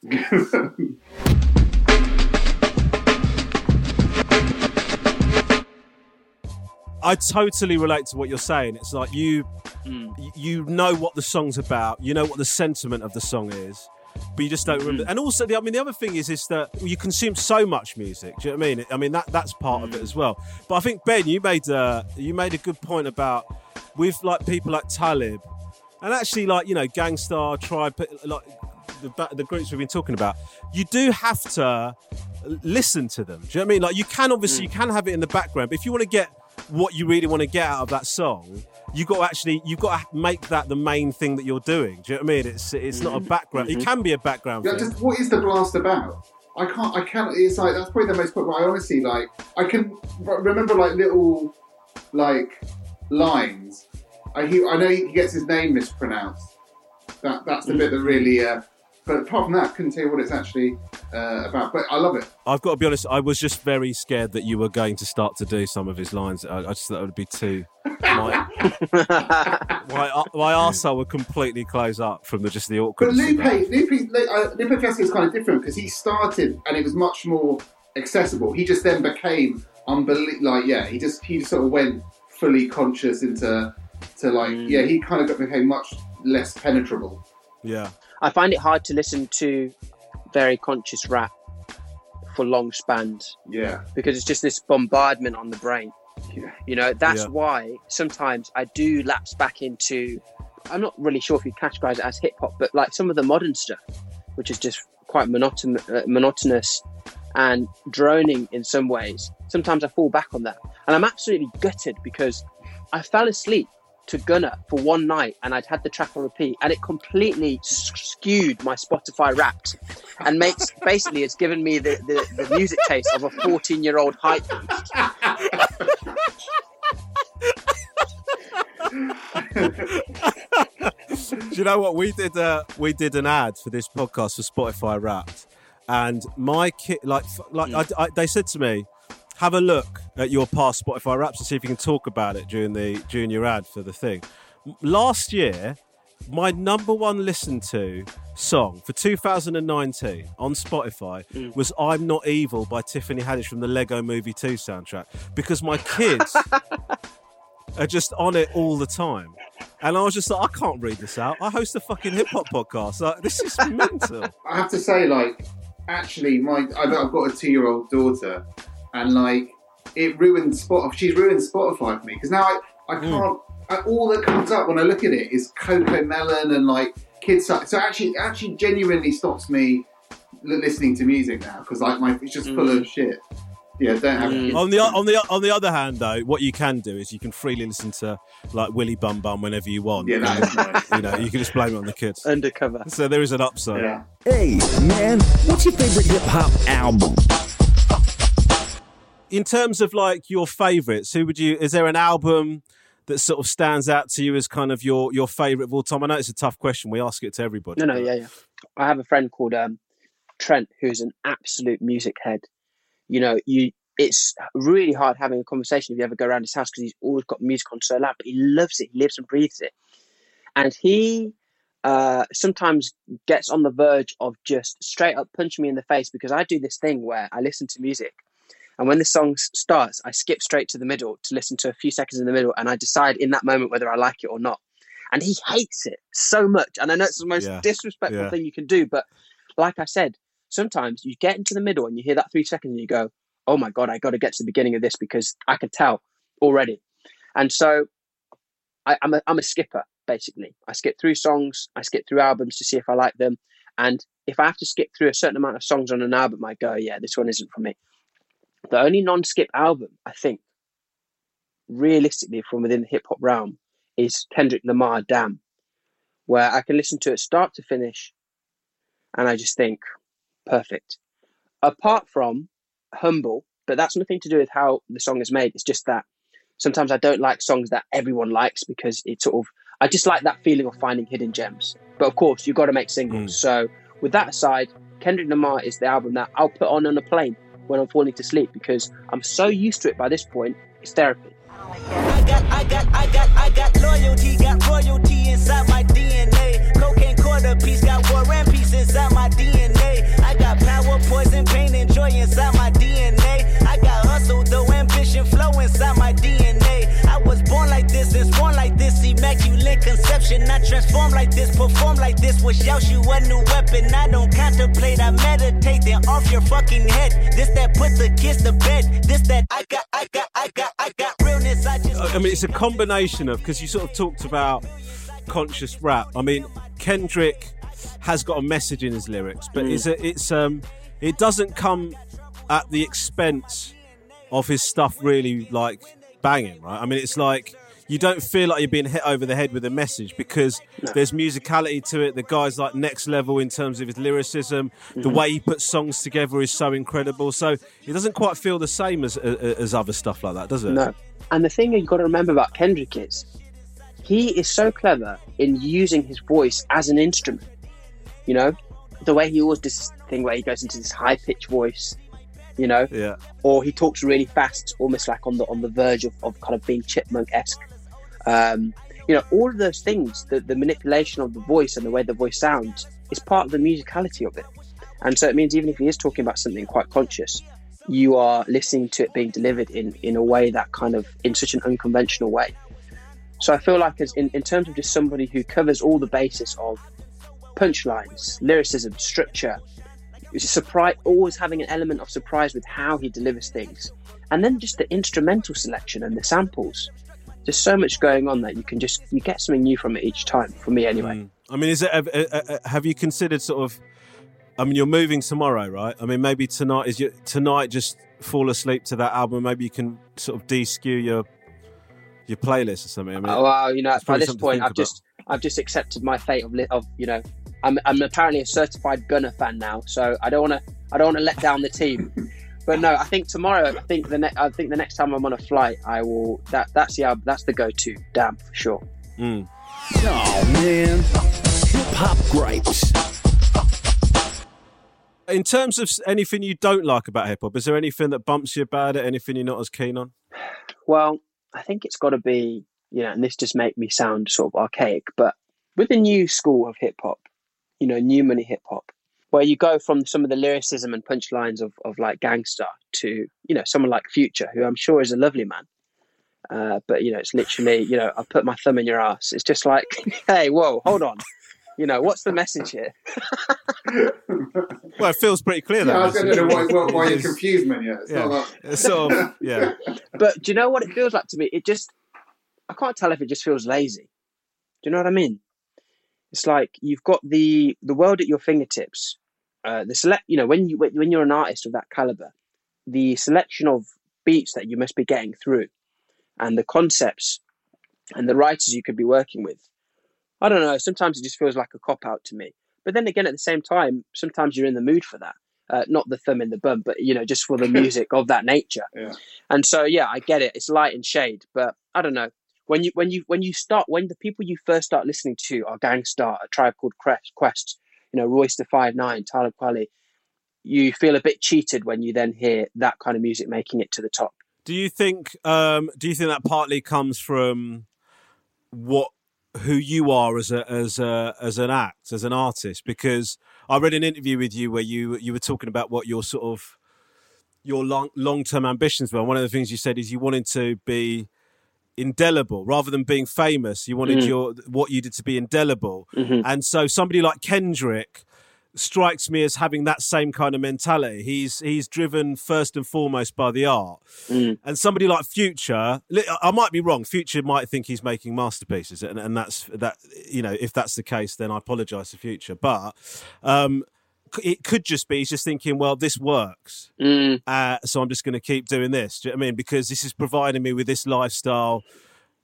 I totally relate to what you're saying. It's like you y- you know what the song's about, you know what the sentiment of the song is, but you just don't remember. Mm. And also, the, I mean, the other thing is is that you consume so much music. Do you know what I mean? I mean that that's part of it mm. as well. But I think Ben, you made uh, you made a good point about with like people like Talib, and actually like you know Gang Starr, Tribe, like the the groups we've been talking about. You do have to listen to them. Do you know what I mean? Like you can obviously you mm. can have it in the background, but if you want to get what you really want to get out of that song, you got to actually you've got to make that the main thing that you're doing. Do you know what I mean? It's it's not a mm-hmm. background. It mm-hmm. can be a background Yeah, just what is the blast about? I can't. I can't. It's like that's probably the most. But I honestly like. I can remember like little like lines. I he, I know he gets his name mispronounced. That that's the mm. bit that really. Uh, but apart from that, couldn't tell you what it's actually uh, about. But I love it. I've got to be honest. I was just very scared that you were going to start to do some of his lines. I, I just thought it would be too. My, (laughs) my, my arsehole would completely close up from the just the awkward. But awkwardness. of Lupe. Lupe, uh, Lupe Fiasco is kind of different because he started and it was much more accessible. He just then became unbelievable. Like, yeah, he just he just sort of went fully conscious into to like, yeah, he kind of got, became much less penetrable. Yeah. I find it hard to listen to very conscious rap for long spans Yeah, because it's just this bombardment on the brain. yeah. You know, that's Yeah. why sometimes I do lapse back into. I'm not really sure if you categorize it as hip hop, but like some of the modern stuff, which is just quite monoton- uh, monotonous and droning in some ways. Sometimes I fall back on that, and I'm absolutely gutted because I fell asleep to Gunna for one night, and I'd had the track on repeat, and it completely skewed my Spotify Wrapped, and makes (laughs) basically it's given me the, the, the music taste of a 14 year old hype beast. Do you know what we did? Uh, we did an ad for this podcast for Spotify Wrapped, and my kid, like, like I, I, they said to me, "Have a look at your past Spotify Wraps and see if you can talk about it during the during your ad for the thing." Last year, my number one listened to song for 2019 on Spotify mm. was "I'm Not Evil" by Tiffany Haddish from the Lego Movie 2 soundtrack because my kids (laughs) are just on it all the time. And I was just like, I can't read this out. I host a fucking hip hop podcast. Like, this is mental. (laughs) I have to say, like, actually, my I've, I've got a two-year-old daughter, and like, it ruined Spotify. She's ruined Spotify for me because now I, I hmm. can't. I, all that comes up when I look at it is Cocomelon and like kids. So so actually, actually, genuinely stops me li- listening to music now because like my it's just full of hmm. shit. Yeah, don't have kids. Hmm. on the on the on the other hand, though, what you can do is you can freely listen to like Willy Bum Bum whenever you want. Yeah, that is nice. You know, you can just blame it on the kids. Undercover. So there is an upside. Yeah. Hey, man, what's your favorite hip hop album? In terms of like your favourites, who would you? Is there an album that sort of stands out to you as kind of your your favourite of all time? I know it's a tough question. We ask it to everybody. No, no, yeah, yeah. I have a friend called um, Trent who's an absolute music head. You know, you it's really hard having a conversation if you ever go around his house because he's always got music on so loud, but he loves it. He lives and breathes it. And he uh, sometimes gets on the verge of just straight up punching me in the face because I do this thing where I listen to music. And when the song starts, I skip straight to the middle to listen to a few seconds in the middle, and I decide in that moment whether I like it or not. And he hates it so much. And I know it's the most Yeah. disrespectful Yeah. thing you can do, but like I said, sometimes you get into the middle and you hear that three seconds and you go, oh my God, I got to get to the beginning of this because I can tell already. And so I, I'm, a, I'm a skipper, basically. I skip through songs, I skip through albums to see if I like them. And if I have to skip through a certain amount of songs on an album, I go, yeah, this one isn't for me. The only non skip album, I think, realistically from within the hip hop realm, is Kendrick Lamar Damn, where I can listen to it start to finish and I just think, perfect. Apart from Humble, but that's nothing to do with how the song is made. It's just that sometimes I don't like songs that everyone likes because it sort of, I just like that feeling of finding hidden gems. But of course, you've got to make singles. Hmm. So, with that aside, Kendrick Lamar is the album that I'll put on on a plane when I'm falling to sleep because I'm so used to it by this point. It's therapy. I got, I got, I got, I got loyalty, got royalty inside my DNA. Cocaine quarter piece, got war and peace inside my DNA. I got power, poison, pain, and joy inside my immaculate conception. I transform like this, perform like this, wish out you a new weapon. I don't contemplate, I meditate, then off your fucking head. This that put the kids to bed. This that I got, I got, I got, I got realness. I just. I mean, it's a combination of because you sort of talked about conscious rap. I mean, Kendrick has got a message in his lyrics, but it's a, it's um, it doesn't come at the expense of his stuff really like banging, right? I mean, it's like you don't feel like you're being hit over the head with a message because there's musicality to it. The guy's like next level in terms of his lyricism. The Mhm. way he puts songs together is so incredible. So it doesn't quite feel the same as as other stuff like that, does it? No. And the thing you've got to remember about Kendrick is he is so clever in using his voice as an instrument. You know, the way he always does this thing where he goes into this high pitched voice, you know, Yeah. or he talks really fast, almost like on the on the verge of, of kind of being chipmunk esque. Um, you know, all of those things, the, the manipulation of the voice and the way the voice sounds is part of the musicality of it. And so it means even if he is talking about something quite conscious, you are listening to it being delivered in, in a way that kind of in such an unconventional way. So I feel like as in, in terms of just somebody who covers all the basis of punchlines, lyricism, structure, it's surprise always having an element of surprise with how he delivers things. And then just the instrumental selection and the samples. There's so much going on that you can just you get something new from it each time. For me, anyway. I mean, is it? Have, uh, uh, have you considered sort of? I mean, you're moving tomorrow, right? I mean, maybe tonight is your tonight. Just fall asleep to that album. Maybe you can sort of de-skew your your playlist or something. I mean, Oh, well, you know, by this point, I've about. just I've just accepted my fate of of you know, I'm I'm apparently a certified Gunna fan now, so I don't want to I don't want to let down the team. (laughs) But no, I think tomorrow. I think the ne- I think the next time I'm on a flight, I will. That that's the album. That's the go-to. Damn for sure. Mm. Oh man, hip hop gripes. In terms of anything you don't like about hip hop, is there anything that bumps you about it? Anything you're not as keen on? Well, I think it's got to be you know, and this just make me sound sort of archaic, but with the new school of hip hop, you know, new money hip hop, where you go from some of the lyricism and punchlines of, of like Gang Starr to, you know, someone like Future, who I'm sure is a lovely man. Uh, but, you know, it's literally, you know, I put my thumb in your ass. It's just like, (laughs) hey, whoa, hold on. You know, what's the message here? Well, it feels pretty clear. Yeah, that I was message. going to know why, why, why you're confused, man. Yeah, it's yeah. not that. It's sort of yeah. (laughs) But do you know what it feels like to me? It just, I can't tell if it just feels lazy. Do you know what I mean? It's like you've got the the world at your fingertips. Uh, the select, you know, when you when you're an artist of that caliber, the selection of beats that you must be getting through, and the concepts, and the writers you could be working with. I don't know. Sometimes it just feels like a cop out to me. But then again, at the same time, sometimes you're in the mood for that. Uh, not the thumb in the bum, but you know, just for the (laughs) music of that nature. Yeah. And so, yeah, I get it. It's light and shade, but I don't know. When you when you when you start when the people you first start listening to are Gang Starr, a tribe called Quest, you know, Royce the Five Nine, Talib Kweli, you feel a bit cheated when you then hear that kind of music making it to the top. Do you think? Um, do you think that partly comes from what who you are as a as a as an act as an artist? Because I read an interview with you where you you were talking about what your sort of your long long term ambitions were. One of the things you said is you wanted to be indelible rather than being famous. You wanted Mhm. your what you did to be indelible. Mhm. And so somebody like Kendrick strikes me as having that same kind of mentality. He's he's driven first and foremost by the art. Mm. And somebody like Future, I might be wrong. Future might think he's making masterpieces, and, and that's that. You know, if that's the case, then I apologise to Future. But um, it could just be he's just thinking, well, this works, Mm. uh, so I'm just going to keep doing this. Do you know what I mean? Because this is providing me with this lifestyle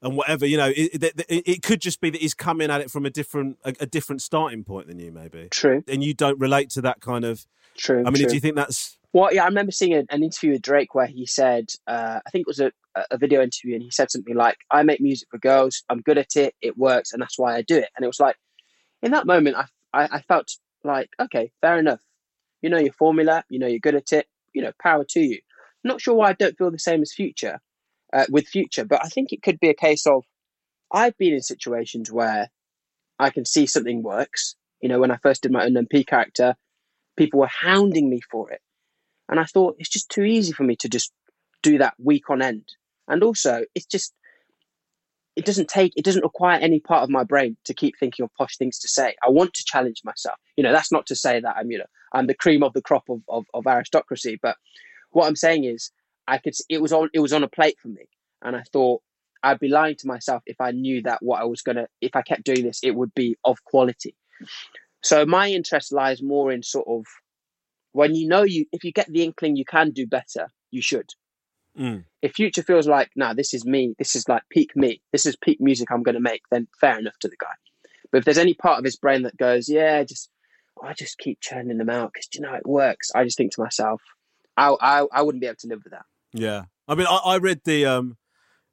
and whatever. You know, it, it, it, could just be that he's coming at it from a different a, a different starting point than you, maybe. True. And you don't relate to that kind of. True. I mean, true. do you think that's? Well, yeah, I remember seeing an interview with Drake where he said, uh, I think it was a, a video interview, and he said something like, I make music for girls, I'm good at it, it works, and that's why I do it. And it was like, in that moment, I, I, I felt like, okay, fair enough. You know your formula, you know you're good at it, you know, power to you. not sure why I don't feel the same as Future, uh, with Future, but I think it could be a case of I've been in situations where I can see something works. You know, when I first did my unknown P character, people were hounding me for it. And I thought it's just too easy for me to just do that week on end. And also, it's just, it doesn't take, it doesn't require any part of my brain to keep thinking of posh things to say. I want to challenge myself. You know, that's not to say that I'm, you know, I'm the cream of the crop of, of, of aristocracy. But what I'm saying is, I could, it was on, it was on a plate for me. And I thought I'd be lying to myself if I knew that what I was to, if I kept doing this, it would be of quality. So my interest lies more in sort of when you know you, if you get the inkling you can do better, you should. Mm. If Future feels like, nah, this is me, this is like peak me, this is peak music I'm going to make, then fair enough to the guy. But if there's any part of his brain that goes, yeah, just I just keep churning them out because you know it works, I just think to myself, I, I I wouldn't be able to live with that. Yeah, I mean, I, I read the um,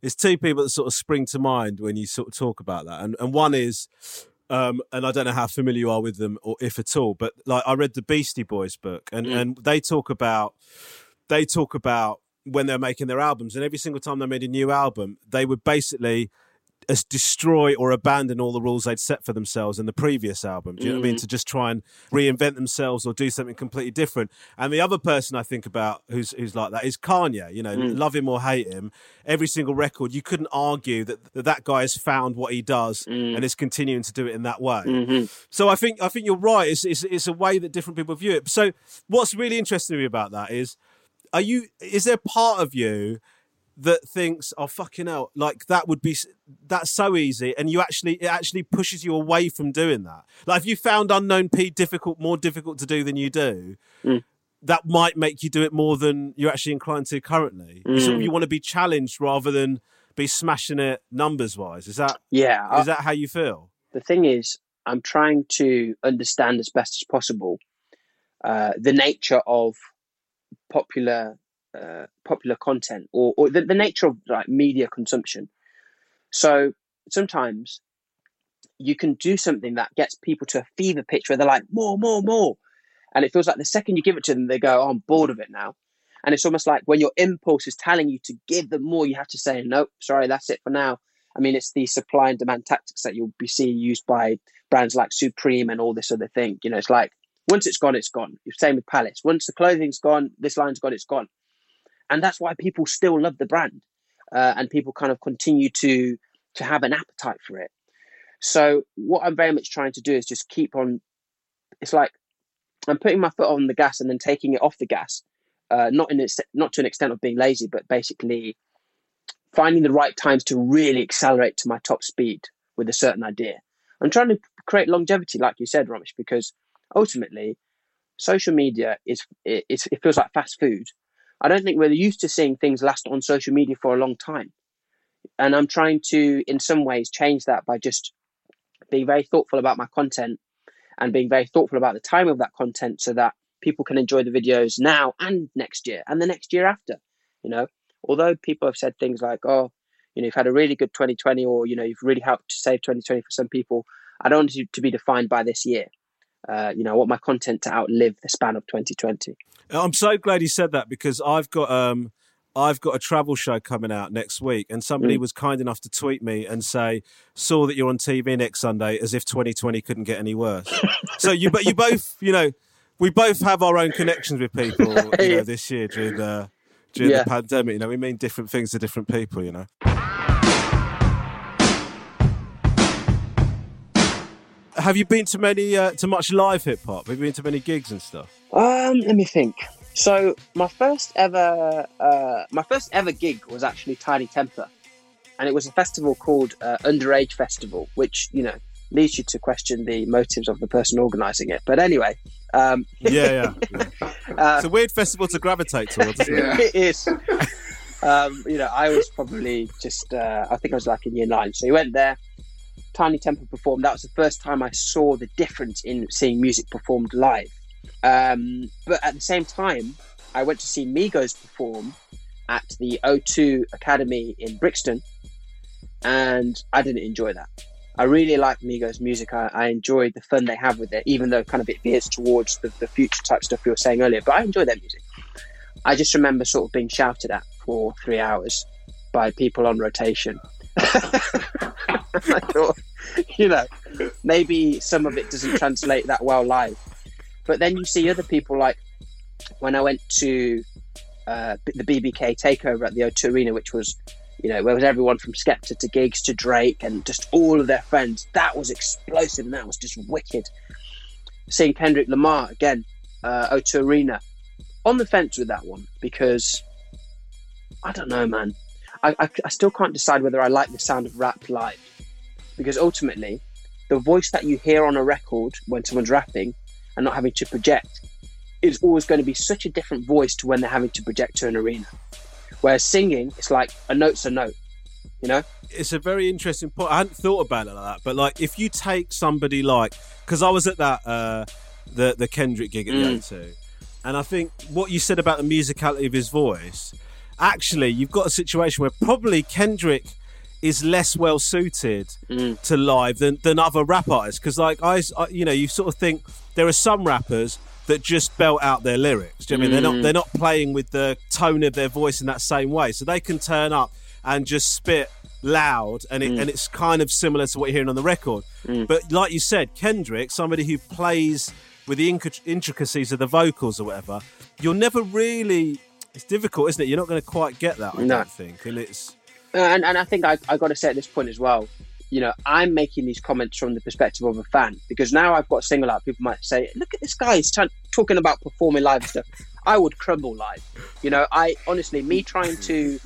there's two people that sort of spring to mind when you sort of talk about that, and and one is. Um, and I don't know how familiar you are with them, or if at all, but like I read the Beastie Boys book, and, Mm. and they talk about they talk about when they're making their albums, and every single time they made a new album, they would basically as destroy or abandon all the rules they'd set for themselves in the previous album. Do you know what I mean? Mm. To just try and reinvent themselves or do something completely different. And the other person I think about who's who's like that is Kanye. You know, Mm. love him or hate him, every single record you couldn't argue that that, that guy has found what he does Mm. and is continuing to do it in that way. Mhm. So I think I think you're right. It's, it's it's a way that different people view it. So what's really interesting to me about that is, are you? Is there part of you that thinks, "Oh fucking hell!" Like that would be that's so easy, and you actually it actually pushes you away from doing that. Like if you found unknown P difficult, more difficult to do than you do. Mm. That might make you do it more than you're actually inclined to currently. You sort of Mm. you want to be challenged rather than be smashing it numbers wise. Is that Yeah, I- is that how you feel? the thing is, I'm trying to understand as best as possible uh, the nature of popular uh, popular content or, or the, the nature of like media consumption. So sometimes you can do something that gets people to a fever pitch where they're like more, more, more, and it feels like the second you give it to them, they go, "Oh, I'm bored of it now." And it's almost like when your impulse is telling you to give them more, you have to say, "Nope, sorry, that's it for now." I mean, it's the supply and demand tactics that you'll be seeing used by brands like Supreme and all this other thing. You know, it's like once it's gone, it's gone. Same with Palace. Once the clothing's gone, this line's gone, it's gone. And that's why people still love the brand, uh, and people kind of continue to to have an appetite for it. So what I'm very much trying to do is just keep on. It's like I'm putting my foot on the gas and then taking it off the gas, uh, not in not to an extent of being lazy, but basically finding the right times to really accelerate to my top speed with a certain idea. I'm trying to create longevity, like you said, Romesh, because ultimately, social media is it, it feels like fast food. I don't think we're used to seeing things last on social media for a long time, and I'm trying to, in some ways, change that by just being very thoughtful about my content and being very thoughtful about the time of that content, so that people can enjoy the videos now and next year and the next year after. You know, although people have said things like, "Oh, you know, you've had a really good 2020," or you know, you've really helped to save 2020 for some people. I don't want to be defined by this year. Uh, you know, I want my content to outlive the span of 2020. I'm so glad you said that because I've got um I've got a travel show coming out next week, and somebody Mm. was kind enough to tweet me and say, "Saw that you're on TV next Sunday, as if 2020 couldn't get any worse." so you, but you both, (laughs) you know, we both have our own connections with people, you (laughs) know, this year during the during Yeah. the pandemic. You know, we mean different things to different people. You know. Have you been to many uh, to much live hip hop? Have you been to many gigs and stuff? Um, let me think. So my first ever, uh, my first ever gig was actually Tinie Tempah, and it was a festival called uh, Underage Festival, which you know leads you to question the motives of the person organising it. But anyway, um, Yeah, yeah. uh, (laughs) it's a weird festival to gravitate towards. Isn't it? (laughs) it is. Um, you know, I was probably just, uh, I think I was like in year nine. So we went there. Tinie Tempah performed. That was the first time I saw the difference in seeing music performed live. Um, but at the same time, I went to see Migos perform at the O2 Academy in Brixton, and I didn't enjoy that. I really like Migos music. I, I enjoyed the fun they have with it, even though kind of it veers towards the, the future type stuff you were saying earlier. But I enjoy their music. I just remember sort of being shouted at for three hours by people on rotation. (laughs) I thought, (laughs) you know, maybe some of it doesn't translate that well live. But then you see other people like when I went to uh, the BBK takeover at the O2 Arena, which was, you know, where was everyone from Skepta to Giggs to Drake and just all of their friends. That was explosive and that was just wicked. Seeing Kendrick Lamar again, uh, O2 Arena, on the fence with that one because I don't know, man. I, I, I still can't decide whether I like the sound of rap live because ultimately, the voice that you hear on a record when someone's rapping and not having to project is always going to be such a different voice to when they're having to project to an arena. Whereas singing, it's like a note's a note, you know? It's a very interesting point. I hadn't thought about it like that, but like if you take somebody like, because I was at that uh, the the Kendrick gig at the Mm. O2, and I think what you said about the musicality of his voice, actually, you've got a situation where probably Kendrick is less well suited Mm. to live than, than other rap artists because like I, I you know you sort of think there are some rappers that just belt out their lyrics do you know what I mean they're not Mm. they're not playing with the tone of their voice in that same way so they can turn up and just spit loud and it, Mm. and it's kind of similar to what you're hearing on the record Mm. but like you said Kendrick somebody who plays with the inc- intricacies of the vocals or whatever you're never really it's difficult isn't it you're not going to quite get that I No. don't think and it's and, and I think I, I got to say at this point as well, you know, I'm making these comments from the perspective of a fan because now I've got single out. People might say, "Look at this guy; he's t- talking about performing live stuff." I would crumble live. You know, I honestly, me trying to,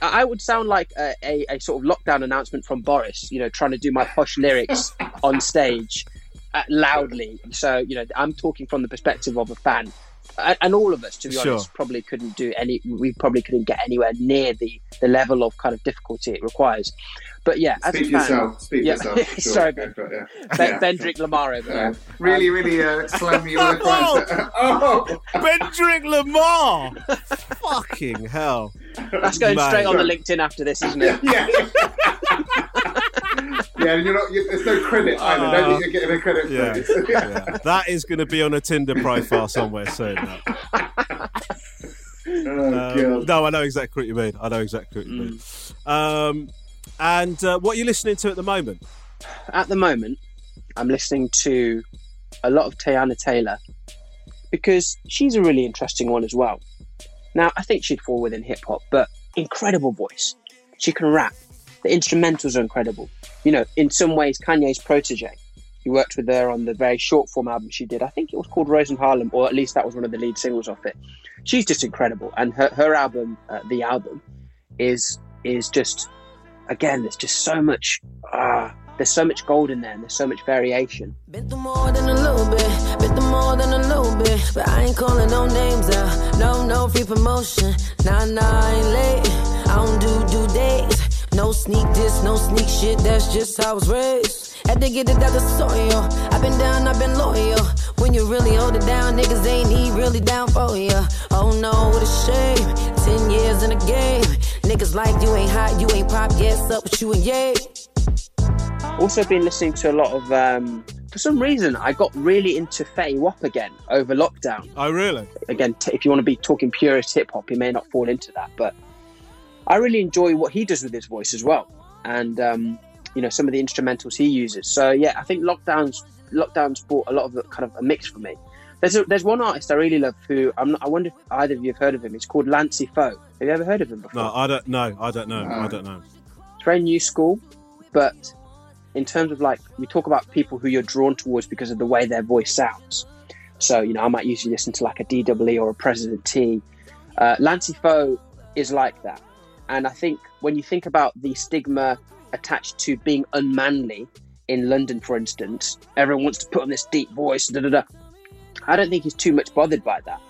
I I would sound like a, a, a sort of lockdown announcement from Boris. You know, trying to do my posh lyrics on stage uh, loudly. So you know, I'm talking from the perspective of a fan. And and all of us, to be Sure. honest, probably couldn't do any. We probably couldn't get anywhere near the the level of kind of difficulty it requires. But yeah, as Speak a for fan, yourself. Speak for yeah, yourself. (laughs) Sure. sorry, Go Ben, for yeah. ben, Yeah. Bendrick Lamar over there. really, really uh, (laughs) slam you on the (laughs) front. oh, Kendrick Lamar fucking hell That's going Mate. straight on the LinkedIn after this, isn't it? yeah. Yeah, and you're not. You, there's no credit either. Don't think you're getting a credit for Yeah, this. yeah. That is going to be on a Tinder profile somewhere soon. that. (laughs) Oh, Um, God. no, I know exactly what you mean. I know exactly what you mean. Mm. Um, and uh, what are you listening to at the moment? At the moment, I'm listening to a lot of Teyana Taylor because she's a really interesting one as well. Now, I think she'd fall within hip hop, but incredible voice. She can rap. The instrumentals are incredible. You know, in some ways, Kanye's protege. He worked with her on the very short form album she did. I think it was called Rose in Harlem, or at least that was one of the lead singles off it. She's just incredible, and her her album, uh, the album, is is just again. There's just so much. Ah, there's so much gold in there, and there's so much variation. More than a little bit, more than a little bit. But I ain't calling no names out, no, no free promotion. Nah, nah, I ain't late. I don't do due. No sneak this, no sneak shit, that's just how I was raised. Had to get it out the soil. I've been down, I've been loyal. When you really hold it down, niggas ain't he really down for ya. Oh no, what a shame. Ten years in the game. Niggas like you ain't hot, you ain't pop, yes, up with you and yay. Also, been listening to a lot of. Um, for some reason, I got really into Fetty Wap again over lockdown. Oh, really? Again, t- if you want to be talking purist hip hop, you may not fall into that, but I really enjoy what he does with his voice as well, and um, you know some of the instrumentals he uses. So yeah, I think lockdowns lockdowns brought a lot of the, kind of a mix for me. There's a, there's one artist I really love who I'm not, I wonder if either of you have heard of him. It's called Lancey Foe. Have you ever heard of him before? No, I don't know. I don't know. I don't know. It's very new school, but in terms of like we talk about people who you're drawn towards because of the way their voice sounds. So you know, I might usually listen to like a DWE or a President T. Uh, Lancey Foe is like that, and I think when you think about the stigma attached to being unmanly in London, for instance, everyone wants to put on this deep voice. Da da da. I don't think he's too much bothered by that.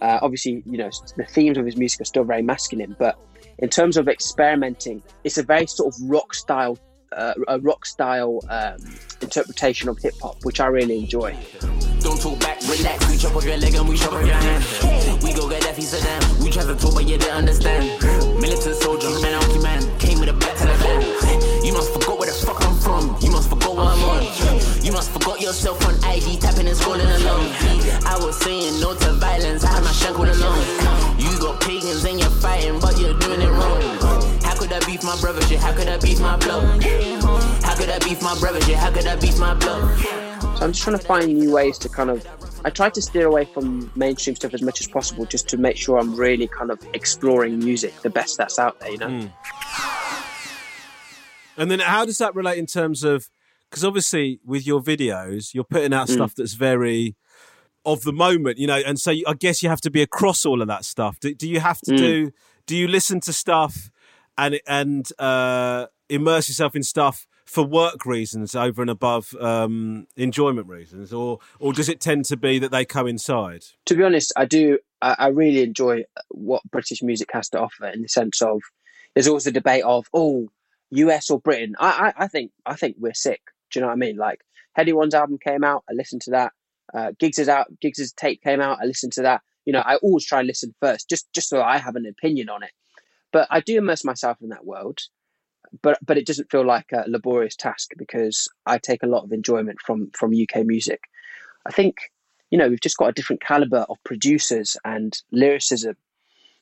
Uh, obviously, you know, the themes of his music are still very masculine, but in terms of experimenting, it's a very sort of rock style, uh, a rock style um, interpretation of hip hop, which I really enjoy. Don't talk back, relax. We chop off your leg and we chop off your hand. We go get Gaddafi Saddam. We try to talk, but you didn't understand. Militant soldier, man, Alki man. Came with a black telegram. You must forgot where the fuck I'm from. You must forgot what I'm on. You must forgot yourself on IG, tapping and scrolling along. I was saying no to violence. I had my shank alone. You got pagans and you're fighting, but you're doing it wrong. How could I beef my brother shit? How could I beef my blood? How could I beef my brother shit? How could I beef my blood? So I'm just trying to find new ways to kind of. I try to steer away from mainstream stuff as much as possible, just to make sure I'm really kind of exploring music, the best that's out there. You know. And then how does that relate in terms of because obviously with your videos you're putting out Mm. stuff that's very of the moment, you know, and so I guess you have to be across all of that stuff. Do, do you have to Mm. do? Do you listen to stuff and and uh, immerse yourself in stuff for work reasons over and above um, enjoyment reasons, or or does it tend to be that they coincide? To be honest, I do. I, I really enjoy what British music has to offer in the sense of there's always a debate of oh US or Britain. I, I, I think I think we're sick. Do you know what I mean? Like Headie One's album came out, I listened to that. Uh, is out, Giggs's tape came out, I listened to that. You know, I always try and listen first, just just so I have an opinion on it. But I do immerse myself in that world. But but it doesn't feel like a laborious task because I take a lot of enjoyment from from UK music. I think you know we've just got a different caliber of producers and lyricism,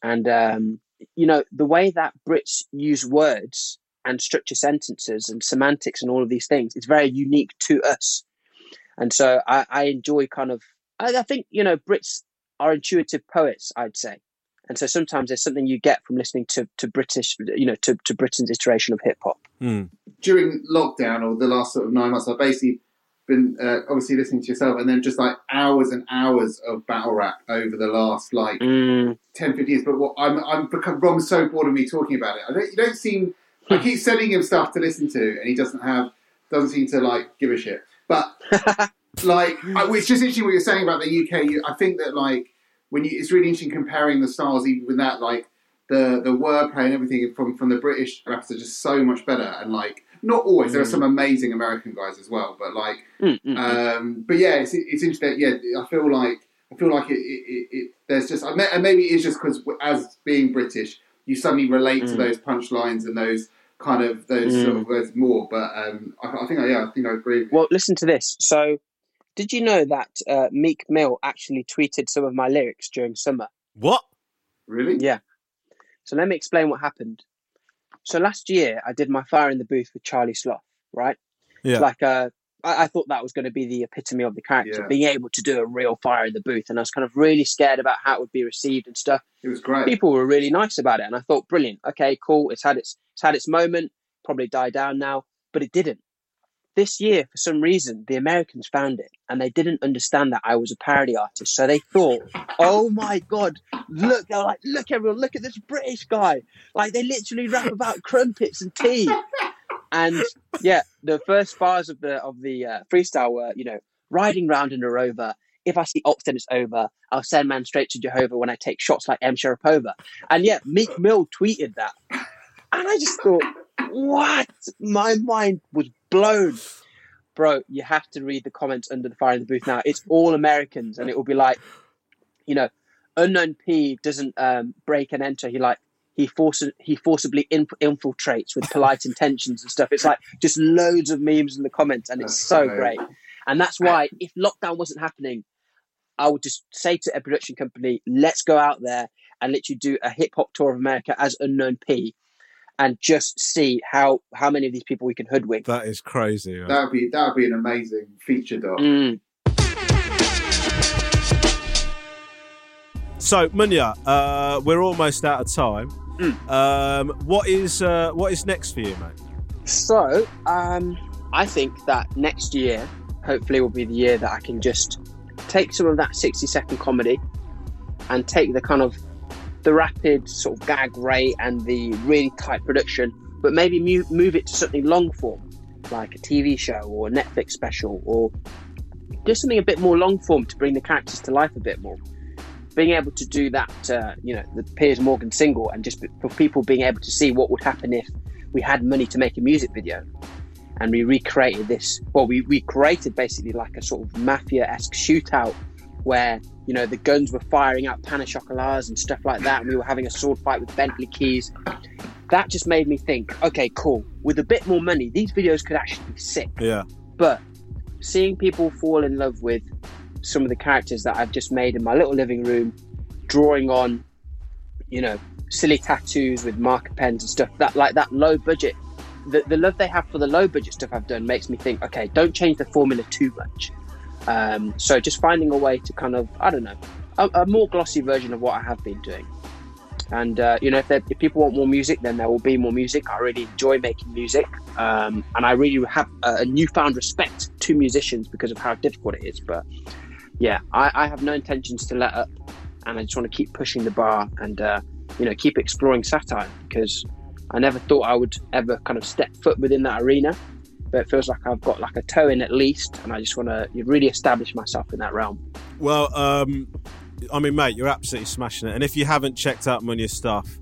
and um, you know the way that Brits use words and structure sentences and semantics and all of these things is very unique to us. And so I, I enjoy kind of I, I think you know Brits are intuitive poets, I'd say. And so sometimes there's something you get from listening to, to British, you know, to, to Britain's iteration of hip hop. During lockdown or the last sort of nine months, I've basically been uh, obviously listening to yourself and then just like hours and hours of battle rap over the last like Mm. 10, 15 years. But what I'm, I'm become Rom's so bored of me talking about it. I don't, you don't seem, I keep sending him stuff to listen to and he doesn't have, doesn't seem to like give a shit. But (laughs) like, I, it's just interesting what you're saying about the UK. You, I think that like, when you, it's really interesting comparing the styles, even with that, like the the wordplay and everything from from the British rappers are just so much better. And like, not always. There are Mm. some amazing American guys as well, but like, Mm, mm, mm. um, but yeah, it's it's interesting. Yeah, I feel like I feel like it. it, it, there's just and may- maybe it's just because as being British, you suddenly relate to Mm. those punchlines and those kind of those sort Mm. of words more. But um, I, I think I, yeah, I think I agree. Well, listen to this. So, did you know that uh, Meek Mill actually tweeted some of my lyrics during summer? What? Really? Yeah. So let me explain what happened. So last year I did my fire in the booth with Charlie Sloth, right? Yeah. It's like uh, I, I thought that was going to be the epitome of the character, Yeah. being able to do a real fire in the booth, and I was kind of really scared about how it would be received and stuff. It was great. People were really nice about it, and I thought, brilliant. Okay, cool. It's had its it's had its moment. Probably die down now, but it didn't. This year, for some reason, the Americans found it, and they didn't understand that I was a parody artist. So they thought, "Oh my god, look!" They were like, "Look, everyone, look at this British guy! Like they literally rap about (laughs) crumpets and tea." And yeah, the first bars of the of the uh, freestyle were, you know, riding round in a rover. If I see then it's over. I'll send man straight to Jehovah when I take shots like M Sharapova. And yeah, Meek Mill tweeted that, and I just thought, what? My mind was blown. Bro, you have to read the comments under the fire in the booth now. It's all Americans, and it will be like, you know, unknown P doesn't um, break and enter. He like he forces he forcibly in, infiltrates with polite (laughs) intentions and stuff. It's like just loads of memes in the comments, and it's That's so great. And that's why if lockdown wasn't happening, I would just say to a production company, let's go out there and literally do a hip hop tour of America as unknown P, and just see how how many of these people we can hoodwink. That is crazy. man. That would be that would be an amazing feature doc. Mm. So Munya, uh, we're almost out of time. Mm. Um, what is uh, what is next for you, mate? So, um, I think that next year, hopefully, will be the year that I can just take some of that 60 second comedy and take the kind of the rapid sort of gag rate and the really tight production, but maybe mu- move it to something long form, like a TV show or a Netflix special or just something a bit more long form to bring the characters to life a bit more. Being able to do that, uh, you know, the Piers Morgan single, and just for people being able to see what would happen if we had money to make a music video and we recreated this well we, we created basically like a sort of mafia-esque shootout where you know the guns were firing out pan chocolats and stuff like that and we were having a sword fight with bentley keys that just made me think okay cool with a bit more money these videos could actually be sick Yeah. but seeing people fall in love with some of the characters that I've just made in my little living room, drawing on, you know, silly tattoos with marker pens and stuff, that like that low budget, the, the love they have for the low budget stuff I've done makes me think, okay, don't change the formula too much. Um, so just finding a way to kind of, I don't know, a, a more glossy version of what I have been doing. And uh, you know, if, if people want more music, then there will be more music. I really enjoy making music, um, and I really have a, a newfound respect to musicians because of how difficult it is. But yeah, I, I have no intentions to let up, and I just want to keep pushing the bar and uh, you know keep exploring satire because I never thought I would ever kind of step foot within that arena, but it feels like I've got like a toe in at least, and I just want to really establish myself in that realm. Well, um, I mean, mate, you're absolutely smashing it. And if you haven't checked out Munya's stuff,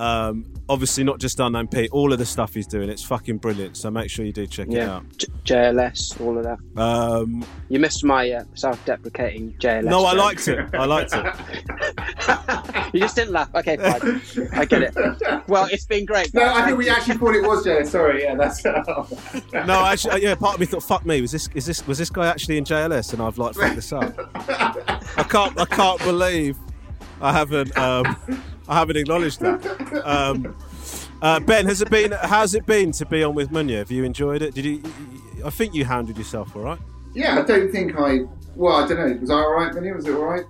um, obviously not just Unknown P, all of the stuff he's doing, it's fucking brilliant. So make sure you do check it out. J- JLS, all of that. Um, You missed my uh, self-deprecating JLS. no, I liked it. I liked it. (laughs) You just didn't laugh. Okay, fine. I get it. Well, it's been great. No. I think we actually thought it was JLS. Sorry, yeah, that's. (laughs) No, actually, uh, yeah. Part of me thought, "Fuck me." Was this? Is this? Was this guy actually in JLS? And I've like fucked this up. (laughs) I can't. I can't believe I haven't. Um, I haven't acknowledged that. Um, uh, ben, has it been? How's it been to be on with Munya? Have you enjoyed it? Did you? I think you handled yourself all right. yeah, I don't think I. Well, I don't know. Was I all right, Munya? Was it all right?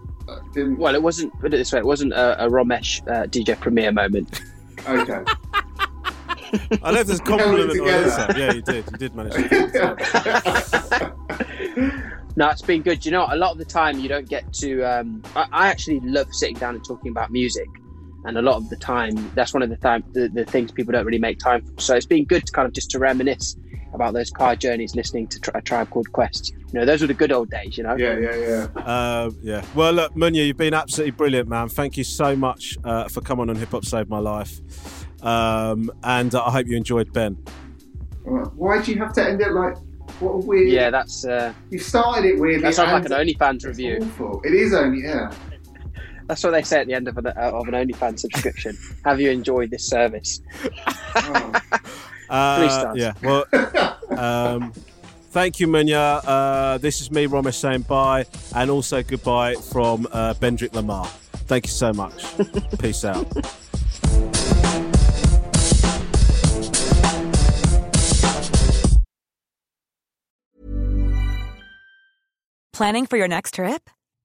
Didn't. Well, it wasn't. Put it this way: it wasn't a, a Romesh uh, DJ Premier moment. Okay. (laughs) I know if there's a We held it compliment on this together. Yeah, you did. You did manage to. (laughs) No, it's been good. You know, a lot of the time you don't get to. Um, I, I actually love sitting down and talking about music, and a lot of the time that's one of the time the, the things people don't really make time for. So it's been good to kind of just to reminisce about those car journeys, listening to tri- a tribe called Quest. You know, those were the good old days. You know. Yeah, yeah, yeah. Uh, yeah. Well, look, Munya, you've been absolutely brilliant, man. Thank you so much uh, for coming on Hip Hop Saved My Life. Um, and uh, I hope you enjoyed Ben. Why do you have to end it like? What a weird. Yeah, that's. Uh, You started it weirdly. that sounds like an and- OnlyFans review. Awful. It is only yeah. That's what they say at the end of an, uh, of an OnlyFans subscription. Have you enjoyed this service? (laughs) Uh, Three stars. Yeah. Well, um, thank you, Munya. Uh, this is me, Romesh, saying bye, and also goodbye from uh, Bendrick Lamar. Thank you so much. (laughs) Peace out. Planning for your next trip?